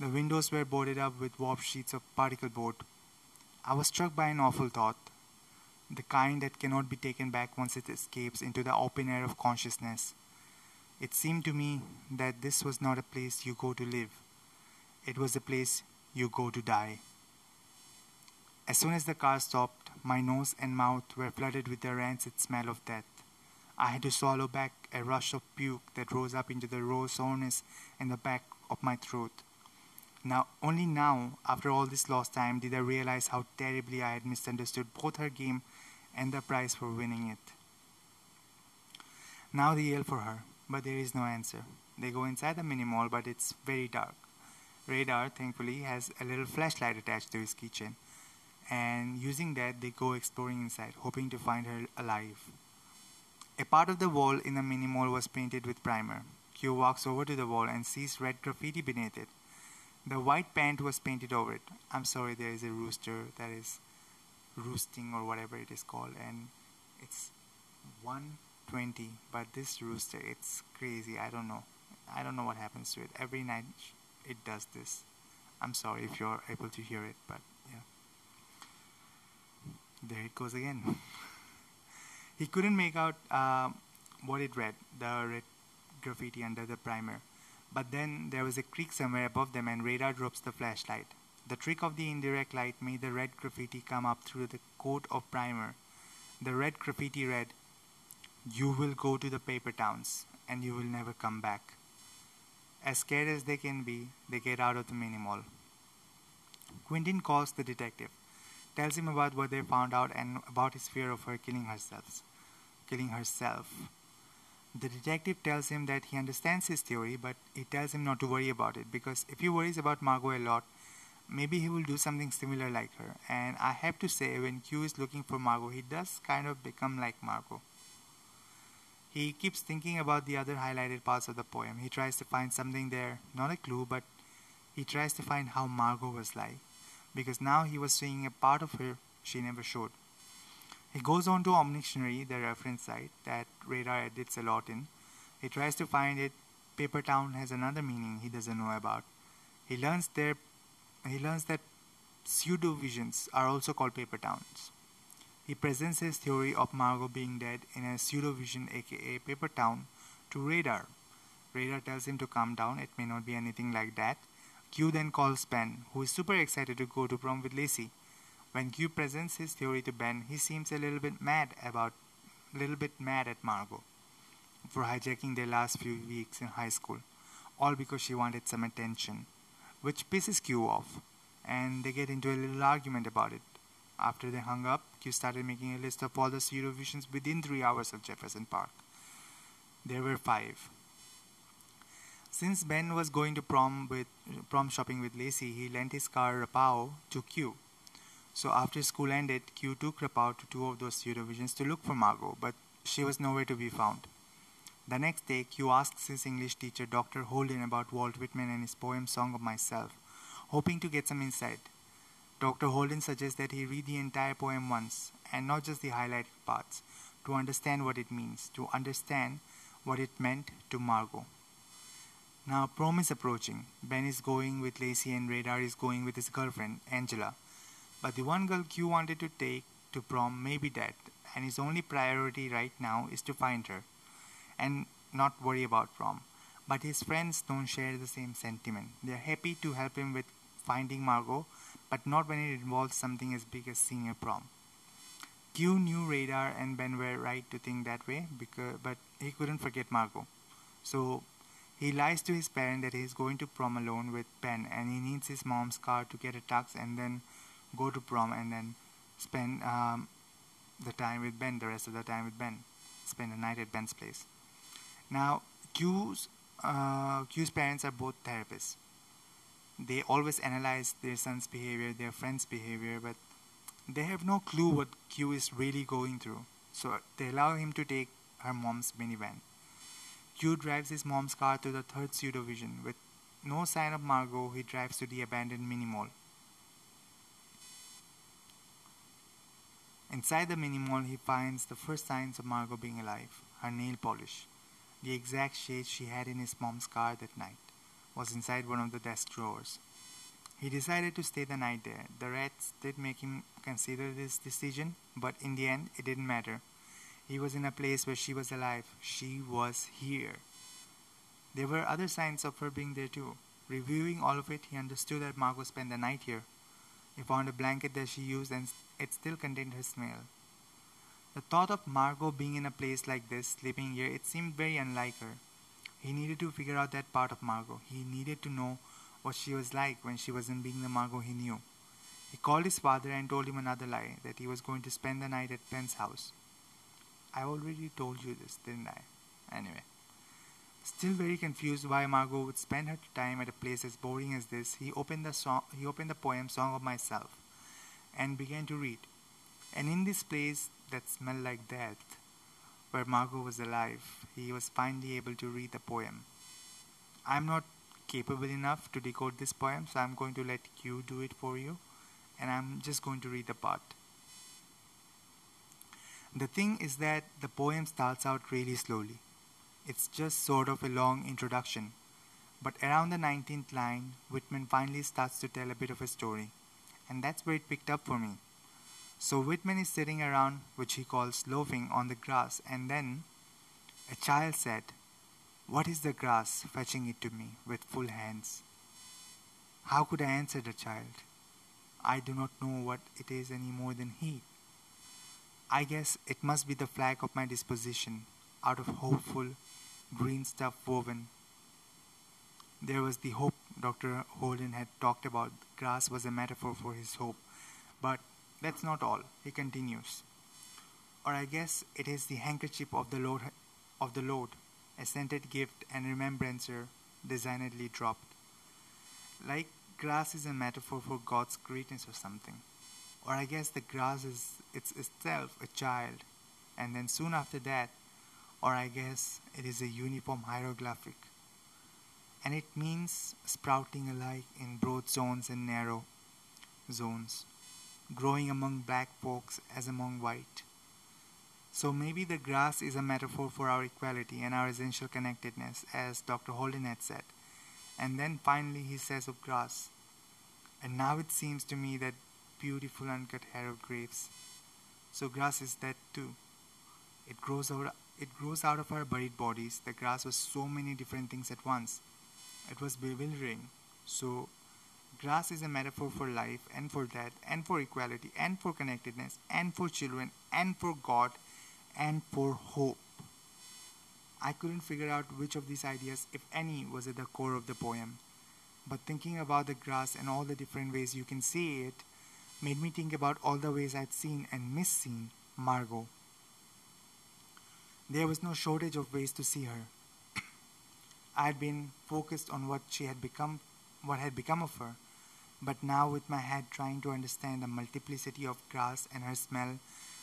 The windows were boarded up with warped sheets of particle board. I was struck by an awful thought, the kind that cannot be taken back once it escapes into the open air of consciousness. It seemed to me that this was not a place you go to live, it was a place you go to die. As soon as the car stopped, my nose and mouth were flooded with the rancid smell of death. I had to swallow back a rush of puke that rose up into the raw soreness in the back of my throat. Now, only now, after all this lost time, did I realize how terribly I had misunderstood both her game and the prize for winning it. Now they yell for her, but there is no answer. They go inside the mini mall, but it's very dark. Radar, thankfully, has a little flashlight attached to his keychain, and using that, they go exploring inside, hoping to find her alive. A part of the wall in the mini mall was painted with primer. Q walks over to the wall and sees red graffiti beneath it. The white paint was painted over it. I'm sorry, there is a rooster that is roosting or whatever it is called, and it's 120. But this rooster, it's crazy. I don't know. I don't know what happens to it. Every night it does this. I'm sorry if you're able to hear it, but yeah. There it goes again. he couldn't make out uh, what it read, the red graffiti under the primer. But then there was a creek somewhere above them, and radar drops the flashlight. The trick of the indirect light made the red graffiti come up through the coat of primer. The red graffiti read, You will go to the paper towns, and you will never come back. As scared as they can be, they get out of the mini mall. Quentin calls the detective, tells him about what they found out and about his fear of her killing herself. Killing herself. The detective tells him that he understands his theory, but he tells him not to worry about it because if he worries about Margot a lot, maybe he will do something similar like her. And I have to say, when Q is looking for Margot, he does kind of become like Margot. He keeps thinking about the other highlighted parts of the poem. He tries to find something there, not a clue, but he tries to find how Margot was like, because now he was seeing a part of her she never showed. He goes on to Omnictionary, the reference site that Radar edits a lot in. He tries to find it. Paper Town has another meaning he doesn't know about. He learns there he learns that pseudo visions are also called paper towns. He presents his theory of Margot being dead in a pseudo vision, aka paper town, to Radar. Radar tells him to calm down, it may not be anything like that. Q then calls Ben, who is super excited to go to prom with Lacey. When Q presents his theory to Ben, he seems a little bit mad about, little bit mad at Margot for hijacking their last few weeks in high school, all because she wanted some attention, which pisses Q off, and they get into a little argument about it. After they hung up, Q started making a list of all the pseudo visions within three hours of Jefferson Park. There were five. Since Ben was going to prom with prom shopping with Lacey, he lent his car Rapao to Q. So after school ended, Q took Rapao to two of those pseudo visions to look for Margot, but she was nowhere to be found. The next day, Q asks his English teacher, Dr. Holden, about Walt Whitman and his poem Song of Myself, hoping to get some insight. Dr. Holden suggests that he read the entire poem once, and not just the highlighted parts, to understand what it means, to understand what it meant to Margot. Now, prom is approaching. Ben is going with Lacey, and Radar is going with his girlfriend, Angela. But the one girl Q wanted to take to prom may be dead, and his only priority right now is to find her and not worry about prom. But his friends don't share the same sentiment. They are happy to help him with finding Margot, but not when it involves something as big as senior prom. Q knew Radar and Ben were right to think that way, because, but he couldn't forget Margot. So he lies to his parent that he is going to prom alone with Ben and he needs his mom's car to get a tux and then go to prom and then spend um, the time with Ben, the rest of the time with Ben. Spend the night at Ben's place. Now, Q's, uh, Q's parents are both therapists they always analyze their son's behavior, their friend's behavior, but they have no clue what Q is really going through. So they allow him to take her mom's minivan. Q drives his mom's car to the third pseudo vision. With no sign of Margot, he drives to the abandoned mini mall. Inside the mini mall, he finds the first signs of Margot being alive her nail polish, the exact shade she had in his mom's car that night was inside one of the desk drawers. He decided to stay the night there. The rats did make him consider this decision, but in the end, it didn't matter. He was in a place where she was alive. She was here. There were other signs of her being there too. Reviewing all of it, he understood that Margot spent the night here. He found a blanket that she used and it still contained her smell. The thought of Margot being in a place like this, sleeping here, it seemed very unlike her. He needed to figure out that part of Margot. He needed to know what she was like when she wasn't being the Margot he knew. He called his father and told him another lie that he was going to spend the night at Ben's house. I already told you this, didn't I? Anyway. Still very confused why Margot would spend her time at a place as boring as this, he opened the song he opened the poem Song of Myself and began to read. And in this place that smelled like death, where Margot was alive, he was finally able to read the poem. I'm not capable enough to decode this poem, so I'm going to let you do it for you, and I'm just going to read the part. The thing is that the poem starts out really slowly. It's just sort of a long introduction. But around the 19th line, Whitman finally starts to tell a bit of a story. And that's where it picked up for me. So Whitman is sitting around, which he calls loafing, on the grass, and then a child said, What is the grass, fetching it to me with full hands? How could I answer the child? I do not know what it is any more than he. I guess it must be the flag of my disposition, out of hopeful, green stuff woven. There was the hope Dr. Holden had talked about. Grass was a metaphor for his hope. But that's not all. He continues. Or I guess it is the handkerchief of the Lord, of the Lord, a scented gift and remembrancer designedly dropped. Like grass is a metaphor for God's greatness or something. Or I guess the grass is it's itself a child, and then soon after that, or I guess it is a uniform hieroglyphic. And it means sprouting alike in broad zones and narrow zones, growing among black folks as among white. So maybe the grass is a metaphor for our equality and our essential connectedness, as Dr. Holden had said. And then finally he says of grass, and now it seems to me that beautiful uncut hair of grapes. So grass is that too. It grows out it grows out of our buried bodies. The grass was so many different things at once. It was bewildering. So grass is a metaphor for life and for death and for equality and for connectedness and for children and for God and for hope. I couldn't figure out which of these ideas, if any, was at the core of the poem. But thinking about the grass and all the different ways you can see it made me think about all the ways I'd seen and misseen Margot. There was no shortage of ways to see her. I had been focused on what she had become, what had become of her, but now with my head trying to understand the multiplicity of grass and her smell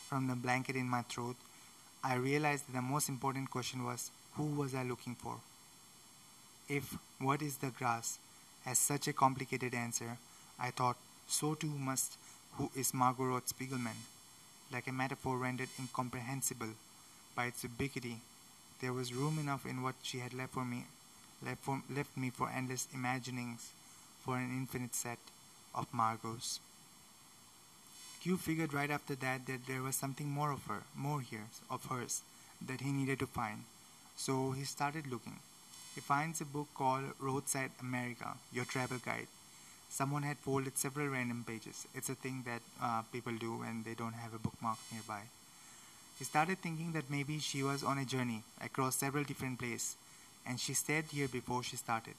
from the blanket in my throat, I realized that the most important question was who was I looking for? If what is the grass has such a complicated answer, I thought so too must who is Margot Spiegelman, like a metaphor rendered incomprehensible by its ubiquity. There was room enough in what she had left for me, left, for, left me for endless imaginings, for an infinite set of Margot's. Q figured right after that that there was something more of her, more here, of hers, that he needed to find. So he started looking. He finds a book called Roadside America, Your Travel Guide. Someone had folded several random pages. It's a thing that uh, people do when they don't have a bookmark nearby. He started thinking that maybe she was on a journey across several different places, and she stayed here before she started.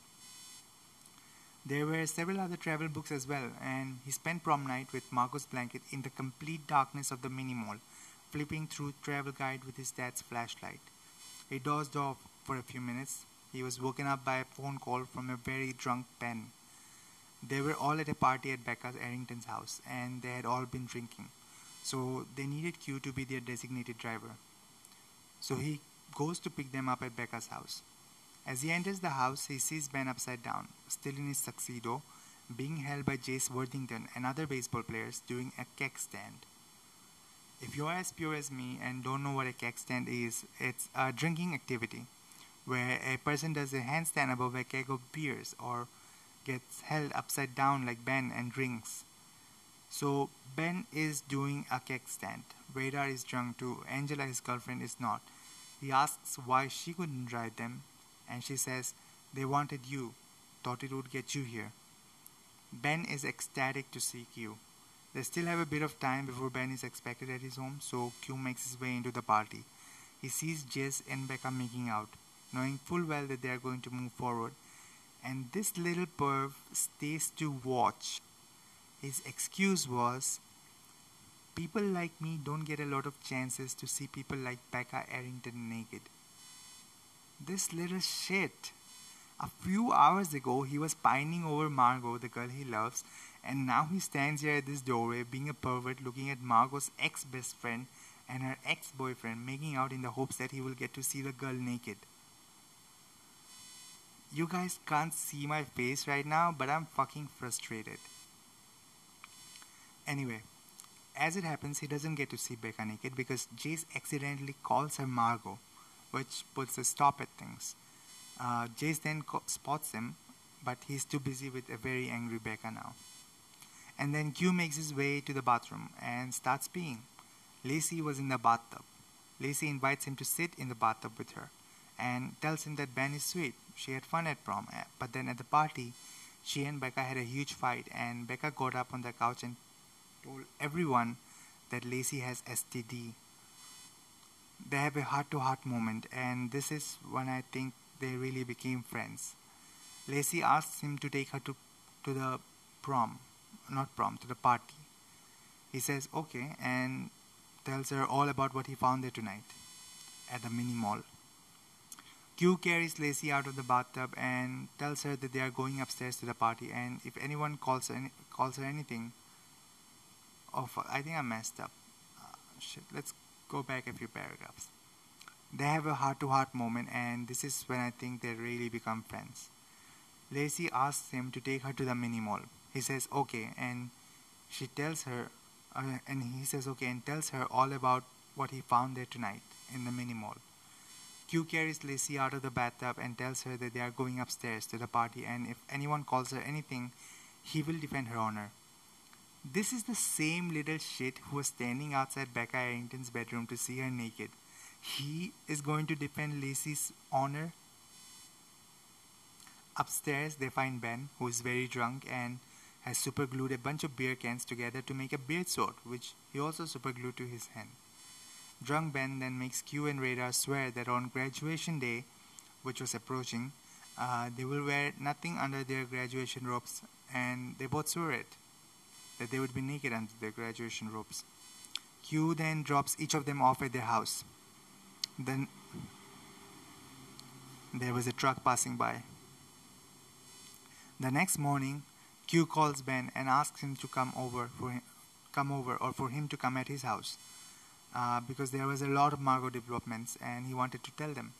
There were several other travel books as well, and he spent prom night with Margot's blanket in the complete darkness of the mini mall, flipping through travel guide with his dad's flashlight. He dozed off for a few minutes. He was woken up by a phone call from a very drunk Ben. They were all at a party at Becca Arrington's house, and they had all been drinking. So they needed Q to be their designated driver. So he goes to pick them up at Becca's house. As he enters the house, he sees Ben upside down, still in his tuxedo, being held by Jase Worthington and other baseball players doing a keg stand. If you're as pure as me and don't know what a keg stand is, it's a drinking activity where a person does a handstand above a keg of beers or gets held upside down like Ben and drinks. So Ben is doing a keg stand. Radar is drunk too. Angela, his girlfriend, is not. He asks why she couldn't drive them, and she says they wanted you, thought it would get you here. Ben is ecstatic to see you. They still have a bit of time before Ben is expected at his home, so Q makes his way into the party. He sees Jess and Becca making out, knowing full well that they are going to move forward, and this little perv stays to watch. His excuse was, People like me don't get a lot of chances to see people like Becca Arrington naked. This little shit. A few hours ago, he was pining over Margot, the girl he loves, and now he stands here at this doorway being a pervert looking at Margot's ex best friend and her ex boyfriend making out in the hopes that he will get to see the girl naked. You guys can't see my face right now, but I'm fucking frustrated. Anyway, as it happens, he doesn't get to see Becca naked because Jase accidentally calls her Margot, which puts a stop at things. Uh, Jase then spots him, but he's too busy with a very angry Becca now. And then Q makes his way to the bathroom and starts peeing. Lacey was in the bathtub. Lacey invites him to sit in the bathtub with her and tells him that Ben is sweet. She had fun at prom, eh, but then at the party, she and Becca had a huge fight, and Becca got up on the couch and told everyone that Lacey has STD. They have a heart to heart moment, and this is when I think they really became friends. Lacey asks him to take her to, to the prom, not prom, to the party. He says okay and tells her all about what he found there tonight at the mini mall. Q carries Lacey out of the bathtub and tells her that they are going upstairs to the party and if anyone calls her, any, calls her anything, oh I think I messed up. Uh, shit, let's go back a few paragraphs. They have a heart to heart moment, and this is when I think they really become friends. Lacey asks him to take her to the mini mall. He says okay, and she tells her, uh, and he says okay, and tells her all about what he found there tonight in the mini mall. Q carries Lacey out of the bathtub and tells her that they are going upstairs to the party, and if anyone calls her anything, he will defend her honor. This is the same little shit who was standing outside Becca Arrington's bedroom to see her naked. He is going to defend Lacey's honor. Upstairs, they find Ben, who is very drunk and has superglued a bunch of beer cans together to make a beard sword, which he also superglued to his hand. Drunk Ben then makes Q and Radar swear that on graduation day, which was approaching, uh, they will wear nothing under their graduation robes, and they both swear it that they would be naked under their graduation robes. Q then drops each of them off at their house. Then there was a truck passing by. The next morning, Q calls Ben and asks him to come over for him, come over or for him to come at his house uh, because there was a lot of Margot developments and he wanted to tell them.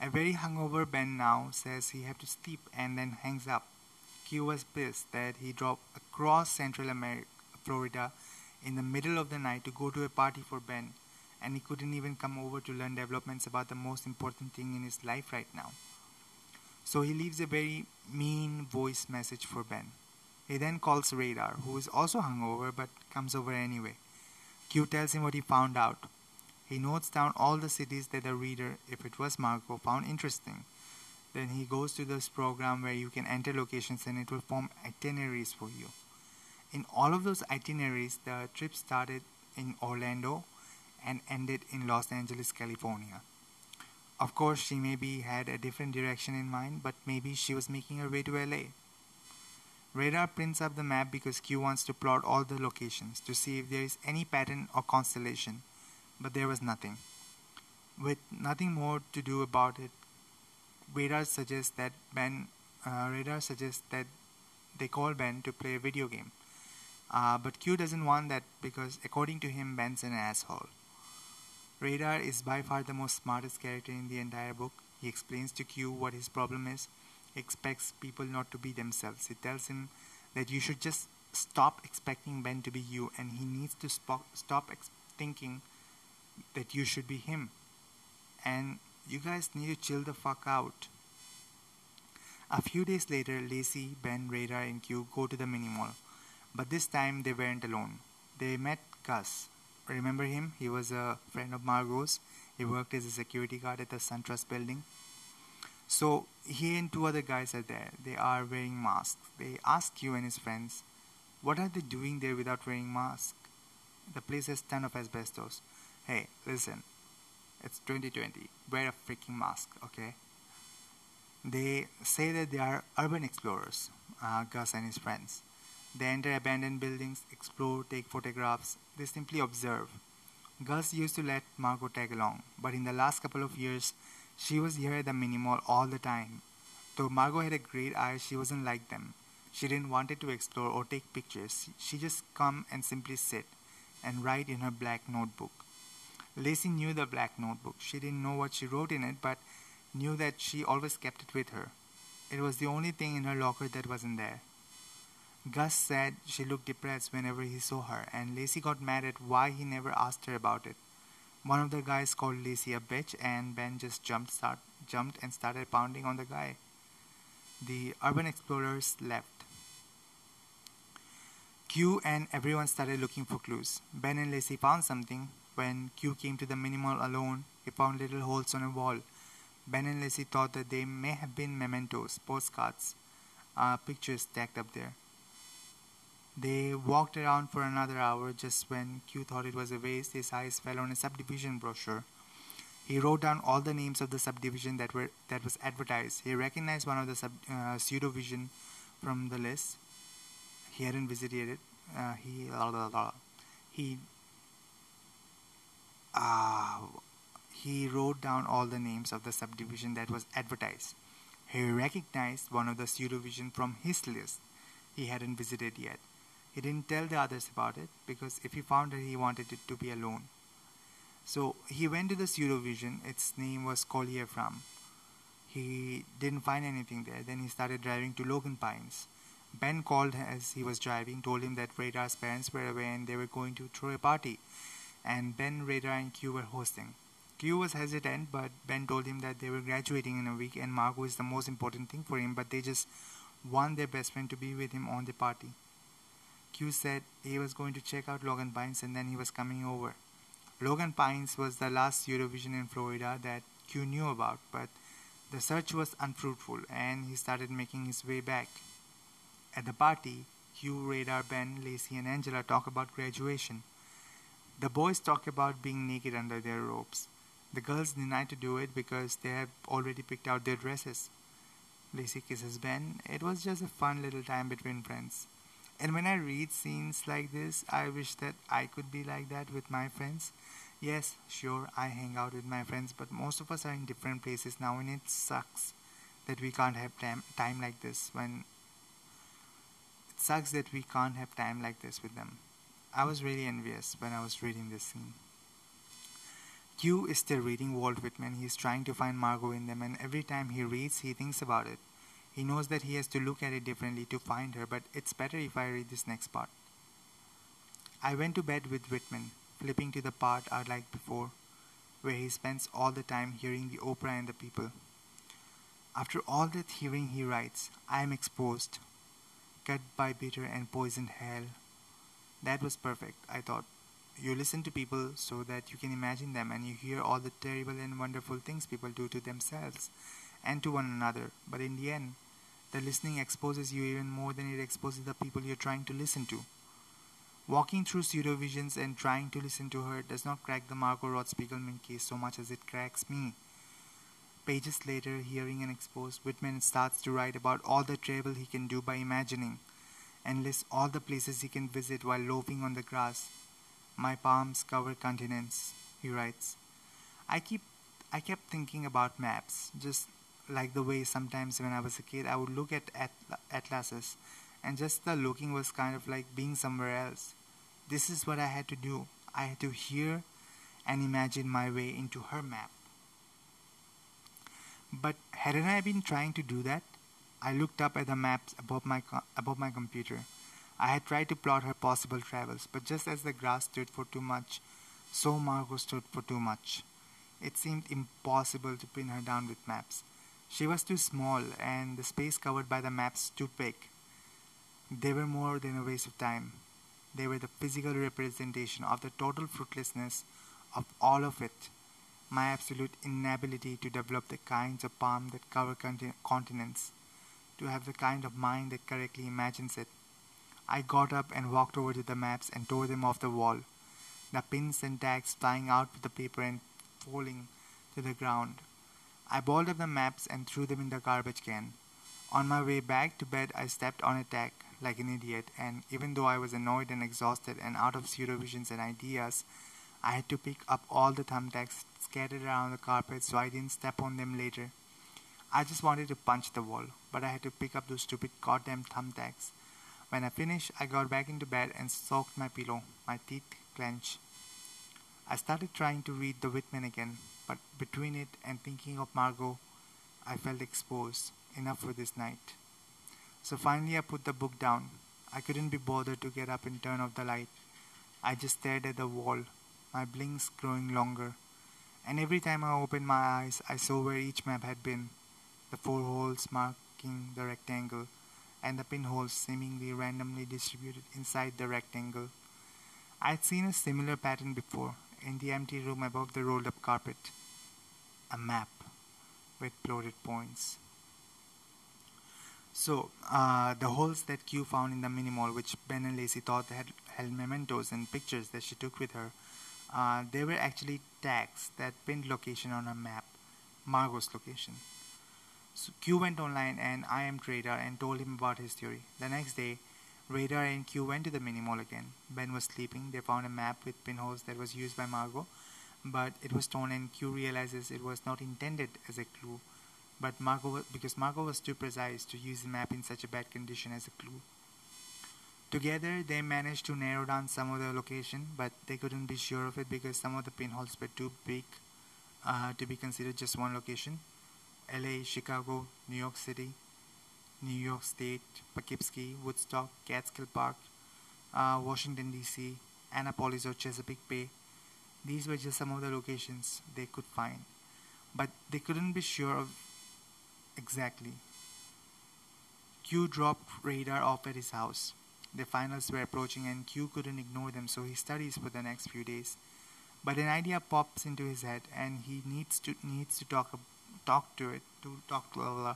A very hungover Ben now says he had to sleep and then hangs up. Q was pissed that he drove across Central America, Florida in the middle of the night to go to a party for Ben and he couldn't even come over to learn developments about the most important thing in his life right now. So he leaves a very mean voice message for Ben. He then calls Radar, who is also hungover but comes over anyway. Q tells him what he found out. He notes down all the cities that the reader, if it was Margot, found interesting. Then he goes to this program where you can enter locations and it will form itineraries for you. In all of those itineraries, the trip started in Orlando and ended in Los Angeles, California. Of course, she maybe had a different direction in mind, but maybe she was making her way to LA. Radar prints up the map because Q wants to plot all the locations to see if there is any pattern or constellation, but there was nothing. With nothing more to do about it, Radar suggests that Ben uh, Radar suggests that they call Ben to play a video game. Uh, but Q doesn't want that because, according to him, Ben's an asshole. Radar is by far the most smartest character in the entire book. He explains to Q what his problem is. He expects people not to be themselves. He tells him that you should just stop expecting Ben to be you, and he needs to stop ex- thinking that you should be him. And you guys need to chill the fuck out. A few days later, Lacey, Ben, Radar, and Q go to the mini mall. But this time they weren't alone. They met Gus. Remember him? He was a friend of Margot's. He worked as a security guard at the SunTrust building. So he and two other guys are there. They are wearing masks. They ask Q and his friends What are they doing there without wearing masks? The place has ton of asbestos. Hey, listen. It's 2020. Wear a freaking mask, okay? They say that they are urban explorers, uh, Gus and his friends. They enter abandoned buildings, explore, take photographs. They simply observe. Gus used to let Margot tag along, but in the last couple of years, she was here at the mini mall all the time. Though Margot had a great eye, she wasn't like them. She didn't want to explore or take pictures. She just come and simply sit and write in her black notebook. Lacey knew the black notebook. She didn't know what she wrote in it, but knew that she always kept it with her. It was the only thing in her locker that wasn't there. Gus said she looked depressed whenever he saw her, and Lacey got mad at why he never asked her about it. One of the guys called Lacey a bitch, and Ben just jumped, start, jumped and started pounding on the guy. The urban explorers left. Q and everyone started looking for clues. Ben and Lacey found something. When Q came to the mini mall alone, he found little holes on a wall. Ben and Lacey thought that they may have been mementos, postcards, uh, pictures stacked up there. They walked around for another hour just when Q thought it was a waste. His eyes fell on a subdivision brochure. He wrote down all the names of the subdivision that were that was advertised. He recognized one of the sub, uh, pseudovision from the list. He hadn't visited it. Uh, he he uh, he wrote down all the names of the subdivision that was advertised. He recognized one of the pseudovision from his list he hadn't visited yet. He didn't tell the others about it because if he found it, he wanted it to be alone. So he went to the pseudovision. Its name was Collier Farm. He didn't find anything there. Then he started driving to Logan Pines. Ben called as he was driving, told him that Radar's parents were away and they were going to throw a party. And Ben, Radar, and Q were hosting. Q was hesitant, but Ben told him that they were graduating in a week and Margot is the most important thing for him, but they just want their best friend to be with him on the party. Q said he was going to check out Logan Pines and then he was coming over. Logan Pines was the last pseudovision in Florida that Q knew about, but the search was unfruitful and he started making his way back. At the party, Q, Radar, Ben, Lacey, and Angela talk about graduation. The boys talk about being naked under their robes. The girls deny to do it because they have already picked out their dresses. Lacey kisses Ben. It was just a fun little time between friends. And when I read scenes like this, I wish that I could be like that with my friends. Yes, sure, I hang out with my friends, but most of us are in different places now, and it sucks that we can't have time, time like this when it sucks that we can't have time like this with them. I was really envious when I was reading this scene. Q is still reading Walt Whitman. He's trying to find Margot in them, and every time he reads, he thinks about it. He knows that he has to look at it differently to find her, but it's better if I read this next part. I went to bed with Whitman, flipping to the part I liked before, where he spends all the time hearing the opera and the people. After all that hearing, he writes, I am exposed, cut by bitter and poisoned hell. That was perfect, I thought. You listen to people so that you can imagine them and you hear all the terrible and wonderful things people do to themselves and to one another. But in the end, the listening exposes you even more than it exposes the people you're trying to listen to. Walking through pseudovisions and trying to listen to her does not crack the Margot Roth Spiegelman case so much as it cracks me. Pages later, hearing and exposed, Whitman starts to write about all the trouble he can do by imagining and lists all the places he can visit while loafing on the grass. My palms cover continents, he writes. I keep I kept thinking about maps, just like the way sometimes when I was a kid, I would look at at- atlases, and just the looking was kind of like being somewhere else. This is what I had to do. I had to hear and imagine my way into her map. But hadn't I been trying to do that? I looked up at the maps above my above my computer. I had tried to plot her possible travels, but just as the grass stood for too much, so Margot stood for too much. It seemed impossible to pin her down with maps. She was too small, and the space covered by the maps too big. They were more than a waste of time. They were the physical representation of the total fruitlessness of all of it. My absolute inability to develop the kinds of palm that cover conti- continents, to have the kind of mind that correctly imagines it. I got up and walked over to the maps and tore them off the wall, the pins and tags flying out with the paper and falling to the ground. I balled up the maps and threw them in the garbage can. On my way back to bed, I stepped on a tag like an idiot, and even though I was annoyed and exhausted and out of pseudovisions and ideas, I had to pick up all the thumbtacks scattered around the carpet so I didn't step on them later. I just wanted to punch the wall, but I had to pick up those stupid goddamn thumbtacks. When I finished, I got back into bed and soaked my pillow, my teeth clenched. I started trying to read The Whitman again, but between it and thinking of Margot, I felt exposed. Enough for this night. So finally, I put the book down. I couldn't be bothered to get up and turn off the light. I just stared at the wall, my blinks growing longer. And every time I opened my eyes, I saw where each map had been the four holes marking the rectangle, and the pinholes seemingly randomly distributed inside the rectangle. I had seen a similar pattern before in the empty room above the rolled up carpet. A map with plotted points. So, uh, the holes that Q found in the mini mall, which Ben and Lacey thought had held mementos and pictures that she took with her, uh, they were actually tags that pinned location on a map, Margot's location. So Q went online and I am Radar and told him about his theory. The next day, Radar and Q went to the mini mall again. Ben was sleeping. They found a map with pinholes that was used by Margot, but it was torn and Q realizes it was not intended as a clue but Margot, because Margot was too precise to use the map in such a bad condition as a clue. Together, they managed to narrow down some of the location, but they couldn't be sure of it because some of the pinholes were too big uh, to be considered just one location. LA, Chicago, New York City, New York State, Poughkeepsie, Woodstock, Catskill Park, uh, Washington DC, Annapolis or Chesapeake Bay. These were just some of the locations they could find, but they couldn't be sure of exactly. Q dropped radar off at his house. The finals were approaching and Q couldn't ignore them, so he studies for the next few days. But an idea pops into his head, and he needs to needs to talk talk to it to talk to uh,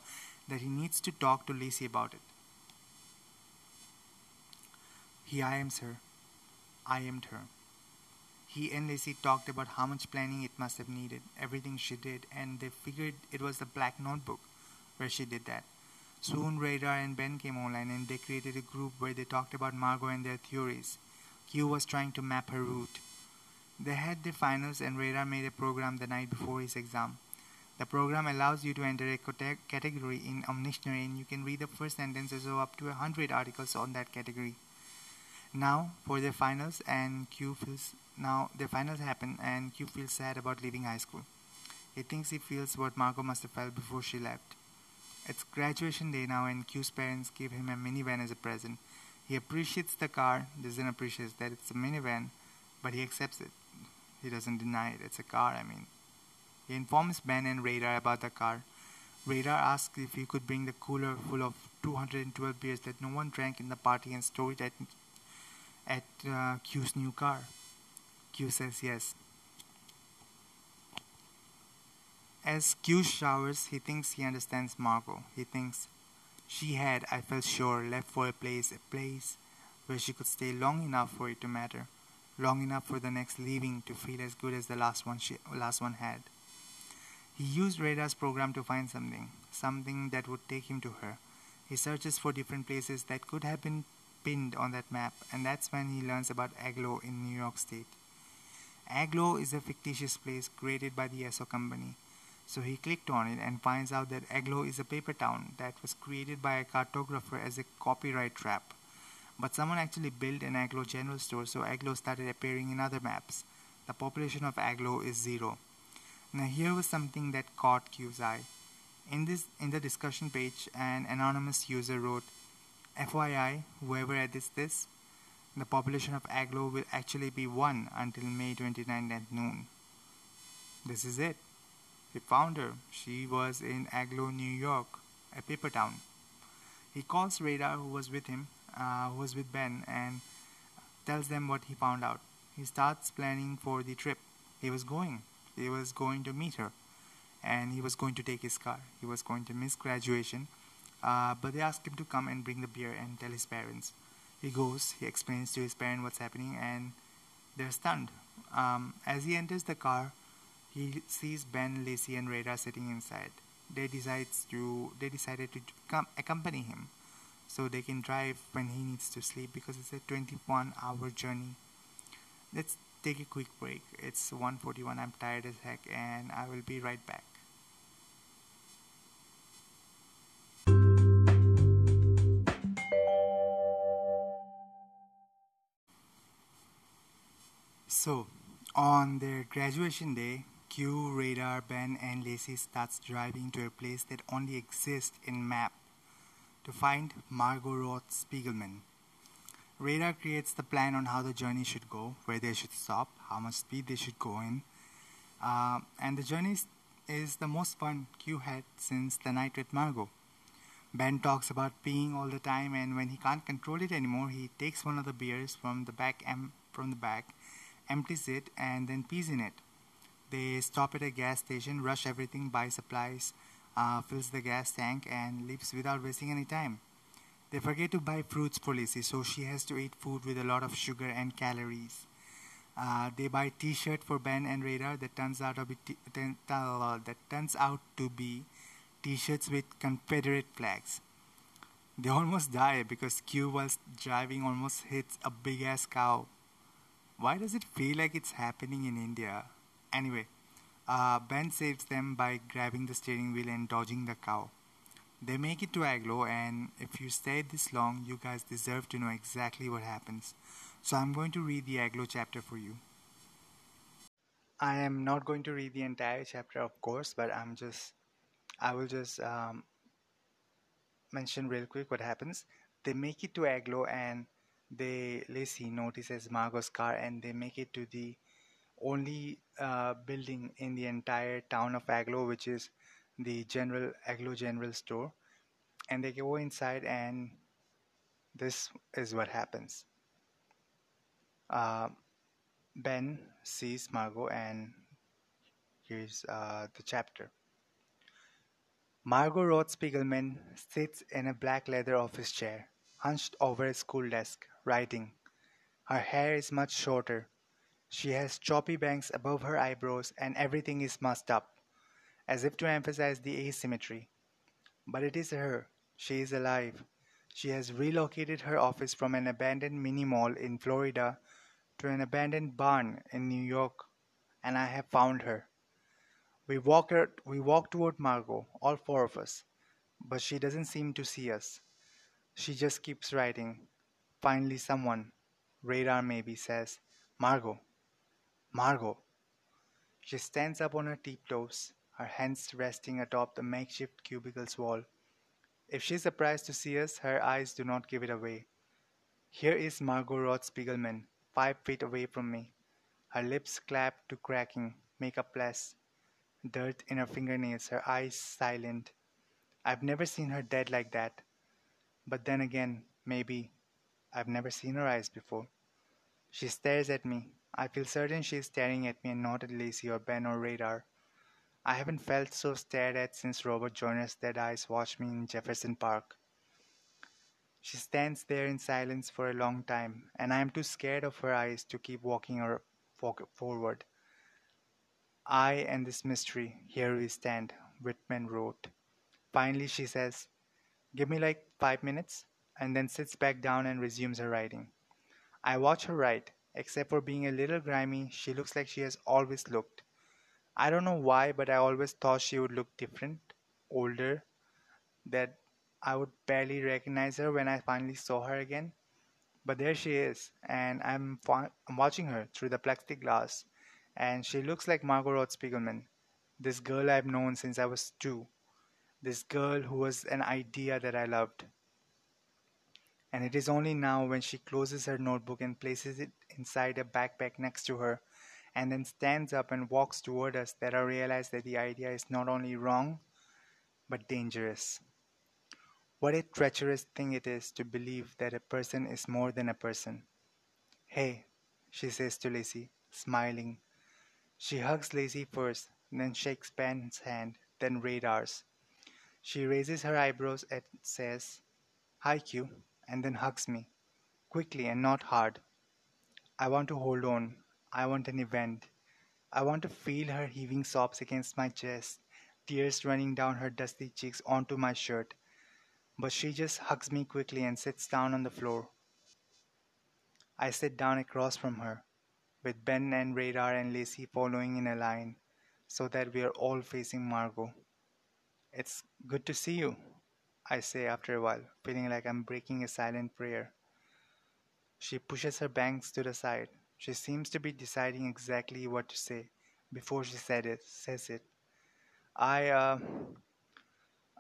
that he needs to talk to Lacey about it. He IMs her. IM'd her. He and Lacey talked about how much planning it must have needed, everything she did, and they figured it was the black notebook where she did that. Soon Radar and Ben came online and they created a group where they talked about Margot and their theories. Q was trying to map her route. They had their finals and Radar made a program the night before his exam. The program allows you to enter a category in Omnictionary and you can read the first sentences of up to hundred articles on that category. Now for the finals and Q feels now the finals happen and Q feels sad about leaving high school. He thinks he feels what Margot must have felt before she left. It's graduation day now, and Q's parents give him a minivan as a present. He appreciates the car, doesn't appreciate that it's a minivan, but he accepts it. He doesn't deny it. It's a car, I mean. He informs Ben and Radar about the car. Radar asks if he could bring the cooler full of 212 beers that no one drank in the party and store it at, at uh, Q's new car. Q says yes. As Q showers, he thinks he understands Margot. He thinks she had, I felt sure, left for a place, a place where she could stay long enough for it to matter, long enough for the next leaving to feel as good as the last one she last one had. He used Radar's program to find something, something that would take him to her. He searches for different places that could have been pinned on that map, and that's when he learns about Agloe in New York State. Agloe is a fictitious place created by the Esso company. So he clicked on it and finds out that Agloe is a paper town that was created by a cartographer as a copyright trap. But someone actually built an Agloe general store, so Agloe started appearing in other maps. The population of Agloe is zero. Now here was something that caught Q's eye. In this in the discussion page, an anonymous user wrote, FYI, whoever edits this, the population of Agloe will actually be 1 until May 29 at noon. This is it. He found her. She was in Agloe, New York, a paper town. He calls Radar, who was with him, uh, who was with Ben, and tells them what he found out. He starts planning for the trip. He was going. He was going to meet her, and he was going to take his car. He was going to miss graduation, uh, but they asked him to come and bring the beer and tell his parents. He goes, he explains to his parents what's happening, and they're stunned. Um, as he enters the car, he sees Ben, Lacey, and Radar sitting inside. They decides to they decided to come accompany him, so they can drive when he needs to sleep because it's a 21-hour journey. Let's take a quick break. It's 1:41. I'm tired as heck, and I will be right back. So, on their graduation day, Q, Radar, Ben, and Lacey starts driving to a place that only exists in map to find Margot Roth Spiegelman. Radar creates the plan on how the journey should go, where they should stop, how much speed they should go in, uh, and the journey is the most fun Q had since the night with Margot. Ben talks about peeing all the time, and when he can't control it anymore, he takes one of the beers from the back, em- from the back, empties it, and then pees in it. They stop at a gas station, rush everything, buy supplies, uh, fills the gas tank, and leaves without wasting any time. They forget to buy fruits for Lacey, so she has to eat food with a lot of sugar and calories. Uh, they buy T-shirt for Ben and Radar that turns out to be t- uh, that turns out to be T-shirts with Confederate flags. They almost die because Q, while driving, almost hits a big ass cow. Why does it feel like it's happening in India? Anyway, uh, Ben saves them by grabbing the steering wheel and dodging the cow. They make it to Agloe, and if you stayed this long, you guys deserve to know exactly what happens. So I'm going to read the Agloe chapter for you. I am not going to read the entire chapter, of course, but I'm just, I will just um, mention real quick what happens. They make it to Agloe, and they Lacey notices Margot's car, and they make it to the only uh, building in the entire town of Agloe, which is the general Agloe General Store, and they go inside, and this is what happens. Uh, ben sees Margot, and here's uh, the chapter. Margot Roth Spiegelman sits in a black leather office chair, hunched over a school desk, writing. Her hair is much shorter, she has choppy bangs above her eyebrows and everything is mussed up, as if to emphasize the asymmetry. But it is her. She is alive. She has relocated her office from an abandoned mini mall in Florida to an abandoned barn in New York, and I have found her. We walk, her, we walk toward Margot, all four of us, but she doesn't seem to see us. She just keeps writing. Finally, someone, radar maybe, says, Margot, Margot. She stands up on her tiptoes, her hands resting atop the makeshift cubicle's wall. If she's surprised to see us, her eyes do not give it away. Here is Margot Roth Spiegelman, five feet away from me, her lips clapped to cracking, makeup less, dirt in her fingernails, her eyes silent. I've never seen her dead like that. But then again, maybe I've never seen her eyes before. She stares at me, I feel certain she is staring at me and not at Lacey or Ben or Radar. I haven't felt so stared at since Robert Joyner's dead eyes watched me in Jefferson Park. She stands there in silence for a long time, and I am too scared of her eyes to keep walking her forward. I and this mystery, here we stand, Whitman wrote. Finally, she says, Give me like five minutes, and then sits back down and resumes her writing. I watch her write, Except for being a little grimy, she looks like she has always looked. I don't know why, but I always thought she would look different, older, that I would barely recognize her when I finally saw her again. But there she is, and I'm, fa- I'm watching her through the plexiglass, and she looks like Margot Roth Spiegelman, this girl I've known since I was two, this girl who was an idea that I loved. And it is only now when she closes her notebook and places it inside a backpack next to her and then stands up and walks toward us that I realize that the idea is not only wrong but dangerous. What a treacherous thing it is to believe that a person is more than a person. Hey, she says to Lacey, smiling. She hugs Lacey first, then shakes Ben's hand, then Radar's. She raises her eyebrows and says, Hi, Q, and then hugs me. quickly and not hard. I want to hold on. I want an event. I want to feel her heaving sobs against my chest, tears running down her dusty cheeks onto my shirt. But she just hugs me quickly and sits down on the floor. I sit down across from her, with Ben and Radar and Lacey following in a line, so that we are all facing Margot. It's good to see you, I say after a while, feeling like I'm breaking a silent prayer. She pushes her bangs to the side. She seems to be deciding exactly what to say before she said it, says it. I, uh,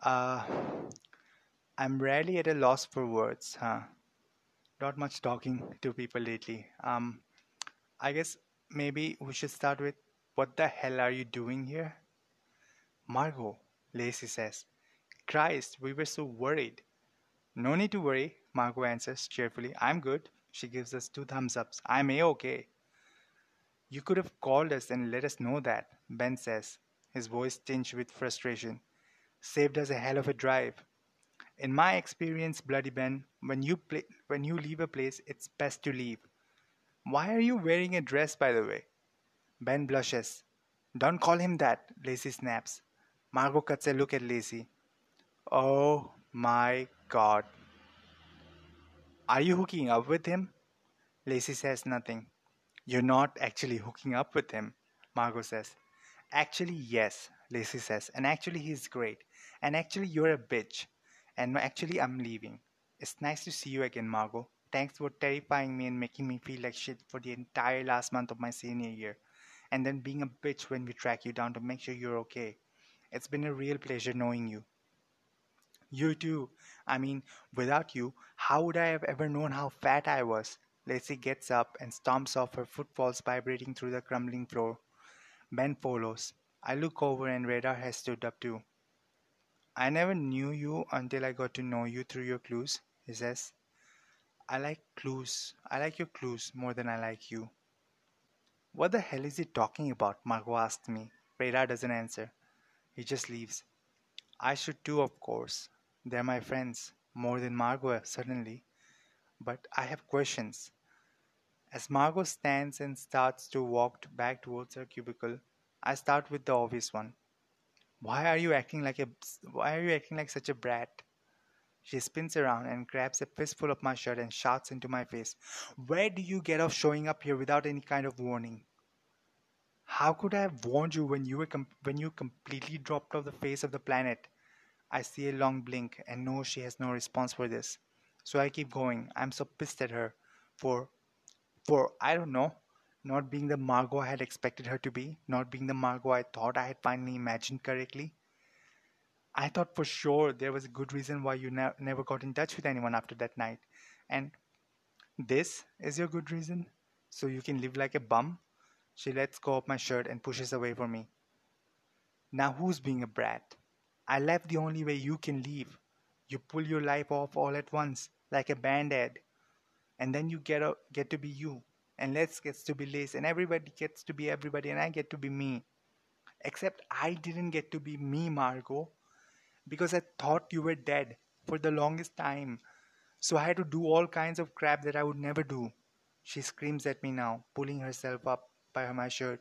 uh, I'm rarely at a loss for words, huh? Not much talking to people lately. Um, I guess maybe we should start with what the hell are you doing here? Margot, Lacey says. Christ, we were so worried. No need to worry, Margot answers cheerfully. I'm good. She gives us two thumbs ups. I'm a okay. You could have called us and let us know that, Ben says, his voice tinged with frustration. Saved us a hell of a drive. In my experience, Bloody Ben, when you play, when you leave a place, it's best to leave. Why are you wearing a dress, by the way? Ben blushes. Don't call him that, Lacey snaps. Margot cuts a look at Lacey. Oh my god, are you hooking up with him? Lacey says nothing. You're not actually hooking up with him, Margot says. Actually, yes, Lacey says. And actually, he's great. And actually, you're a bitch. And actually, I'm leaving. It's nice to see you again, Margot. Thanks for terrifying me and making me feel like shit for the entire last month of my senior year. And then being a bitch when we track you down to make sure you're okay. It's been a real pleasure knowing you. You too. I mean, without you, how would I have ever known how fat I was? Lacey gets up and stomps off, her footfalls vibrating through the crumbling floor. Ben follows. I look over and Radar has stood up too. I never knew you until I got to know you through your clues, he says. I like clues. I like your clues more than I like you. What the hell is he talking about? Margot asks me. Radar doesn't answer. He just leaves. I should too, of course. They're my friends, more than Margot, certainly. But I have questions. As Margot stands and starts to walk back towards her cubicle, I start with the obvious one. Why are you acting like a why are you acting like such a brat? She spins around and grabs a fistful of my shirt and shouts into my face, Where do you get off showing up here without any kind of warning? How could I have warned you when you were com- when you completely dropped off the face of the planet? I see a long blink and know she has no response for this. So I keep going. I'm so pissed at her for, for, I don't know, not being the Margot I had expected her to be, not being the Margot I thought I had finally imagined correctly. I thought for sure there was a good reason why you ne- never got in touch with anyone after that night. And this is your good reason? So you can live like a bum? She lets go of my shirt and pushes away from me. Now who's being a brat? I left the only way you can leave. You pull your life off all at once, like a band aid. And then you get, a, get to be you. And Les gets to be Liz. And everybody gets to be everybody. And I get to be me. Except I didn't get to be me, Margot. Because I thought you were dead for the longest time. So I had to do all kinds of crap that I would never do. She screams at me now, pulling herself up by my shirt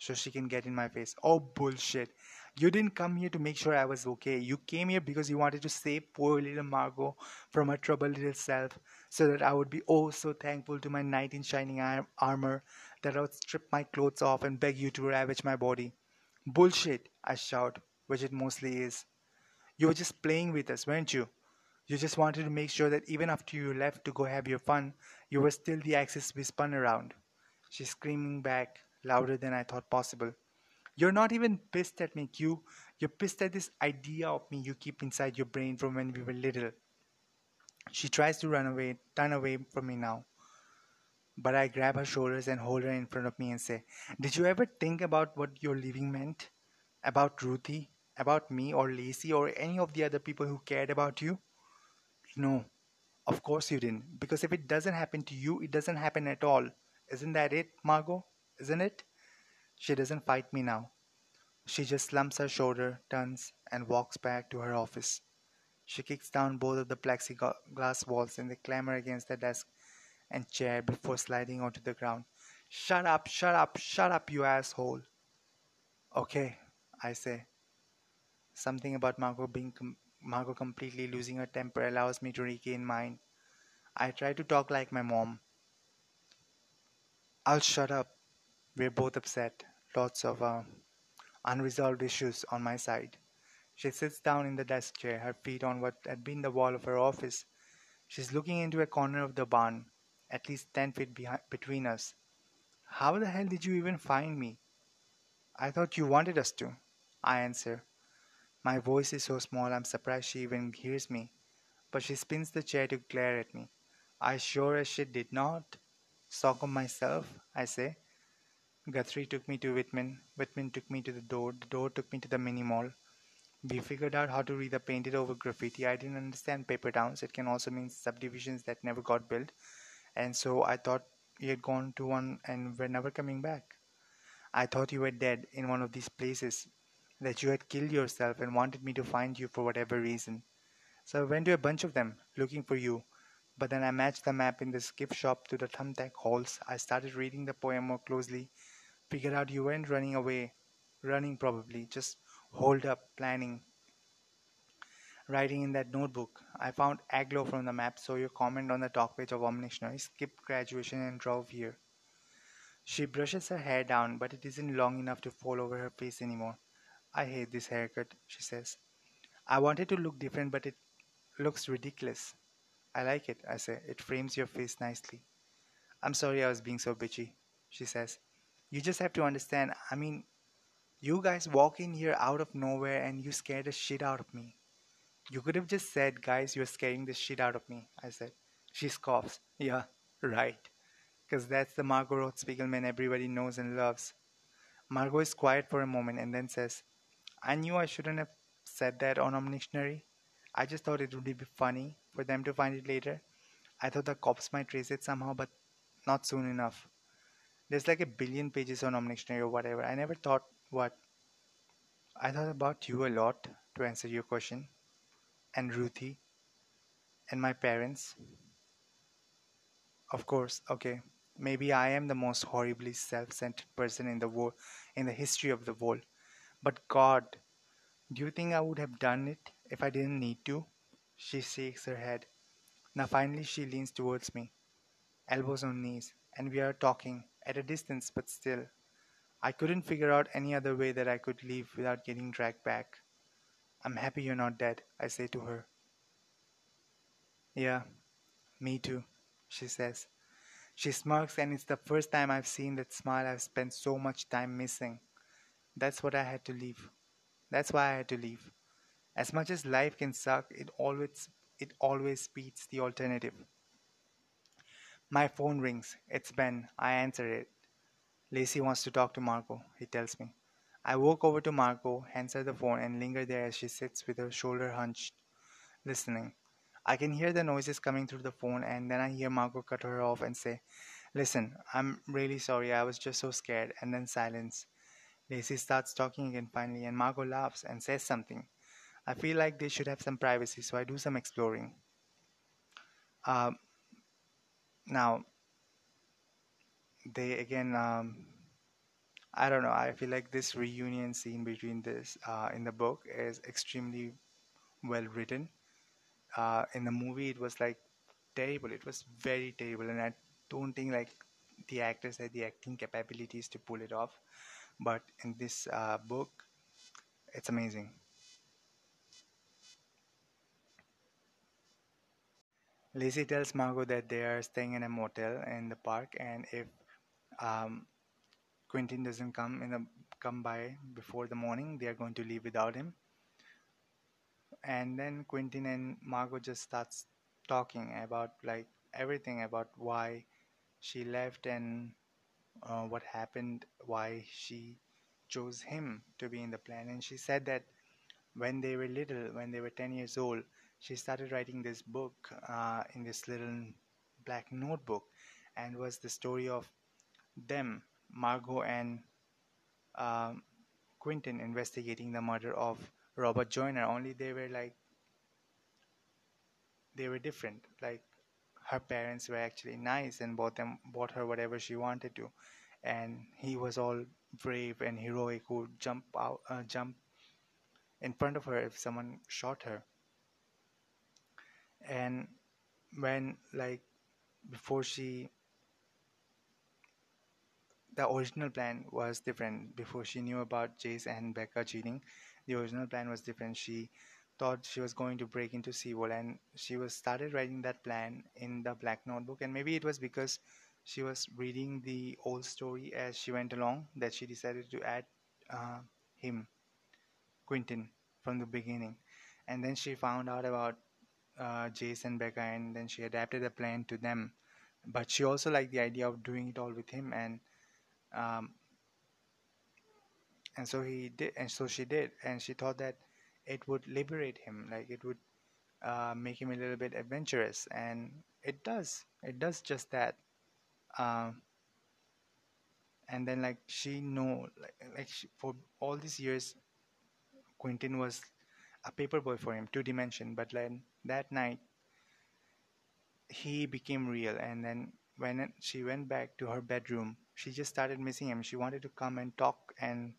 so she can get in my face. Oh, bullshit. You didn't come here to make sure I was okay. You came here because you wanted to save poor little Margot from her troubled little self, so that I would be oh so thankful to my knight in shining armor that I would strip my clothes off and beg you to ravage my body. Bullshit, I shout, which it mostly is. You were just playing with us, weren't you? You just wanted to make sure that even after you left to go have your fun, you were still the axis we spun around. She's screaming back, louder than I thought possible. You're not even pissed at me, Q. You're pissed at this idea of me you keep inside your brain from when we were little. She tries to run away, turn away from me now. But I grab her shoulders and hold her in front of me and say, Did you ever think about what your leaving meant? About Ruthie? About me or Lacey or any of the other people who cared about you? No, of course you didn't. Because if it doesn't happen to you, it doesn't happen at all. Isn't that it, Margot? Isn't it? She doesn't fight me now. She just slumps her shoulder, turns, and walks back to her office. She kicks down both of the plexiglass walls and they clamor against the desk and chair before sliding onto the ground. Shut up, shut up, shut up, you asshole. Okay, I say. Something about Margot being com- Margot completely losing her temper allows me to regain mine. I try to talk like my mom. I'll shut up. We're both upset. Lots of uh, unresolved issues on my side. She sits down in the desk chair, her feet on what had been the wall of her office. She's looking into a corner of the barn, at least 10 feet behind, between us. How the hell did you even find me? I thought you wanted us to. I answer. My voice is so small I'm surprised she even hears me. But she spins the chair to glare at me. I sure as shit did not. Sock on myself, I say. Guthrie took me to Whitman. Whitman took me to the door. The door took me to the mini mall. We figured out how to read the painted over graffiti. I didn't understand paper towns. It can also mean subdivisions that never got built. And so I thought you had gone to one and were never coming back. I thought you were dead in one of these places, that you had killed yourself and wanted me to find you for whatever reason. So I went to a bunch of them looking for you. But then I matched the map in this gift shop to the thumbtack holes. I started reading the poem more closely. Figured out you weren't running away. Running probably, just hold up, planning. Writing in that notebook. I found Agloe from the map, so your comment on the talk page of Omnictionary skipped graduation and drove here. She brushes her hair down, but it isn't long enough to fall over her face anymore. I hate this haircut, she says. I wanted to look different, but it looks ridiculous. I like it, I say. It frames your face nicely. I'm sorry I was being so bitchy, she says. You just have to understand. I mean, you guys walk in here out of nowhere and you scare the shit out of me. You could have just said, guys, you're scaring the shit out of me, I said. She scoffs. Yeah, right. Because that's the Margot Roth Spiegelman everybody knows and loves. Margot is quiet for a moment and then says, I knew I shouldn't have said that on Omnictionary. I just thought it would be funny for them to find it later. I thought the cops might trace it somehow, but not soon enough. There's like a billion pages on Omnictionary or whatever. I never thought what. I thought about you a lot to answer your question, and Ruthie, and my parents. Of course, okay. Maybe I am the most horribly self-centered person in the world, in the history of the world. But God, do you think I would have done it if I didn't need to? She shakes her head. Now finally she leans towards me, elbows on knees, and we are talking at a distance but still. I couldn't figure out any other way that I could leave without getting dragged back. I'm happy you're not dead, I say to her. Yeah, me too, she says. She smirks, and it's the first time I've seen that smile I've spent so much time missing. That's what I had to leave. That's why I had to leave. As much as life can suck, it always it always beats the alternative. My phone rings. It's Ben. I answer it. Lacey wants to talk to Margot, he tells me. I walk over to Margot, hands her the phone, and linger there as she sits with her shoulder hunched, listening. I can hear the noises coming through the phone, and then I hear Margot cut her off and say, Listen, I'm really sorry. I was just so scared. And then silence. Lacey starts talking again finally, and Margot laughs and says something. I feel like they should have some privacy, so I do some exploring. Uh, now, they again, um, I don't know. I feel like this reunion scene between this uh, in the book is extremely well written. Uh, in the movie, it was like terrible. It was very terrible, and I don't think like the actors had the acting capabilities to pull it off. But in this uh, book, it's amazing. Lacey tells Margot that they are staying in a motel in the park, and if um, Quentin doesn't come in the come by before the morning, they are going to leave without him. And then Quentin and Margot just starts talking about like everything about why she left and uh, what happened, why she chose him to be in the plan. And she said that when they were little, when they were 10 years old, she started writing this book uh, in this little black notebook and was the story of them, Margot and um, Quentin, investigating the murder of Robert Joyner. Only they were like, they were different. Like her parents were actually nice and bought them bought her whatever she wanted to and he was all brave and heroic who would jump out uh, jump in front of her if someone shot her and when like before she the original plan was different. Before she knew about Jase and Becca cheating the original plan was different. She thought she was going to break into SeaWorld and she was started writing that plan in the black notebook. And maybe it was because she was reading the old story as she went along that she decided to add uh, him Quentin from the beginning. And then she found out about uh, Jase and Becca and then she adapted the plan to them. But she also liked the idea of doing it all with him and um, and so he did and so she did. And she thought that it would liberate him like it would uh, make him a little bit adventurous. And it does. It does just that. Uh, and then like she know like, like she, for all these years quentin was a paper boy for him two dimension but then that night he became real. And then when she went back to her bedroom she just started missing him. She wanted to come and talk and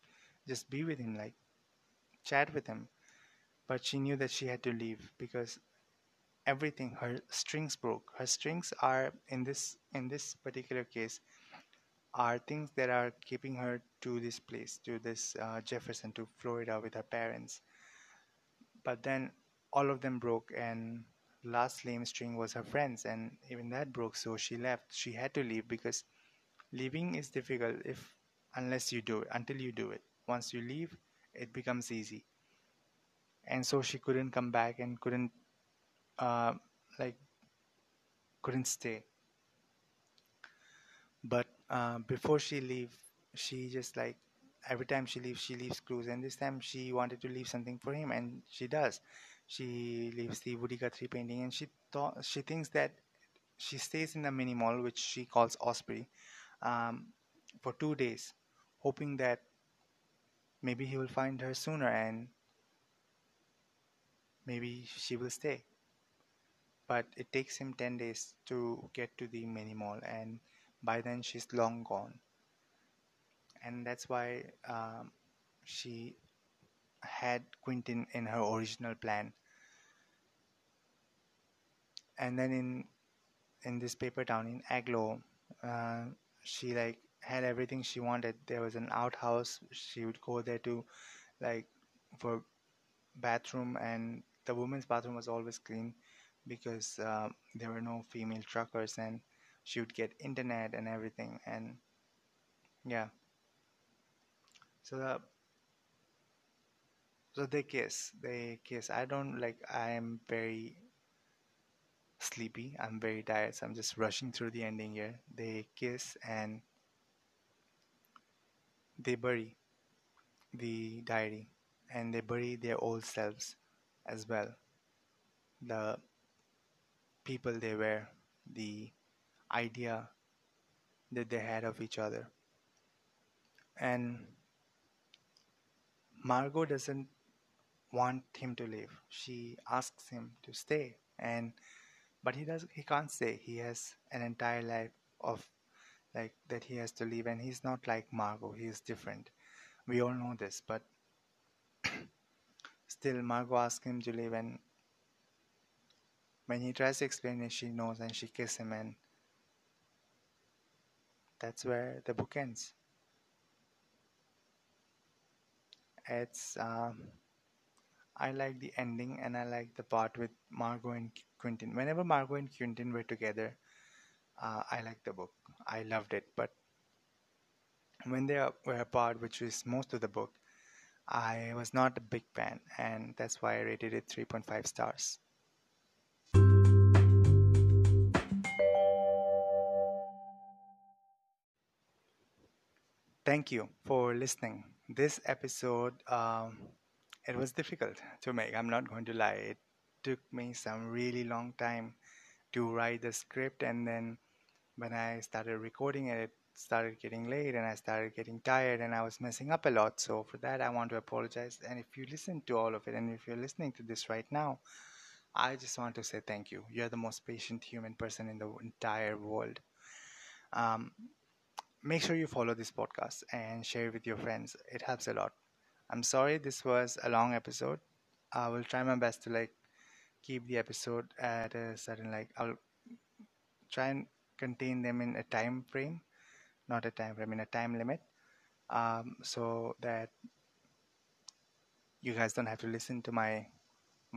just be with him like chat with him. But she knew that she had to leave because everything her strings broke. Her strings are in this in this particular case are things that are keeping her to this place to this uh, jefferson to florida with her parents. But then all of them broke and last lame string was her friends and even that broke so she left. She had to leave because leaving is difficult if unless you do it until you do it. Once you leave it becomes easy. And so she couldn't come back and couldn't uh, like couldn't stay. But uh, before she leave she just like every time she leaves she leaves clues and this time she wanted to leave something for him and she does she leaves the Woody Guthrie painting and she thought she thinks that she stays in the mini mall which she calls Osprey um, for two days hoping that maybe he will find her sooner and maybe she will stay. But it takes him 10 days to get to the mini mall and by then she's long gone. And that's why um, she had Quentin in her original plan and then in in this paper town in Agloe uh, she like had everything she wanted. There was an outhouse. She would go there to like for bathroom. And the women's bathroom was always clean because uh, there were no female truckers and she would get internet and everything. And yeah. So the so they kiss. They kiss. I don't like i am very sleepy. I'm very tired so i'm just rushing through the ending here. They kiss and they bury the diary and they bury their old selves as well. The people they were the idea that they had of each other. And margot doesn't want him to leave. She asks him to stay and but he does he can't say. He has an entire life of like that he has to live. And he's not like margot. He is different. We all know this. But still margot asks him to leave. And when he tries to explain it she knows and she kisses him. And that's where the book ends. It's um, I like the ending and I like the part with Margot and Quentin. Whenever Margot and Quentin were together, uh, I liked the book. I loved it. But when they were apart, which is most of the book, I was not a big fan, and that's why I rated it 3.5 stars. Thank you for listening. This episode, um, it was difficult to make. I'm not going to lie. It took me some really long time to write the script, and then when I started recording it, it started getting late, and I started getting tired, and I was messing up a lot. So for that, I want to apologize. And if you listen to all of it, and if you're listening to this right now, I just want to say thank you. You're the most patient human person in the entire world. Um, make sure you follow this podcast and share it with your friends. It helps a lot. I'm sorry this was a long episode. I will try my best to like keep the episode at a certain like I'll try and contain them in a time frame, not a time frame, in a time limit, um, so that you guys don't have to listen to my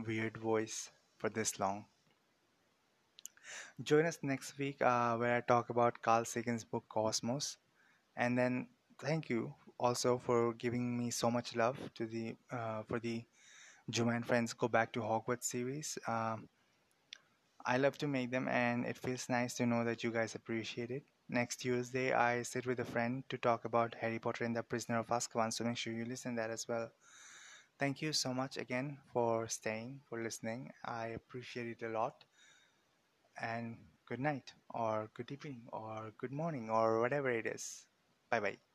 weird voice for this long. Join us next week uh, where I talk about Carl Sagan's book Cosmos. And then thank you also for giving me so much love to the uh, for the Juma and Friends Go Back to Hogwarts series. Um, I love to make them, and it feels nice to know that you guys appreciate it. Next Tuesday, I sit with a friend to talk about Harry Potter and the Prisoner of Azkaban, so make sure you listen that as well. Thank you so much again for staying, for listening. I appreciate it a lot. And good night, or good evening, or good morning, or whatever it is. Bye bye.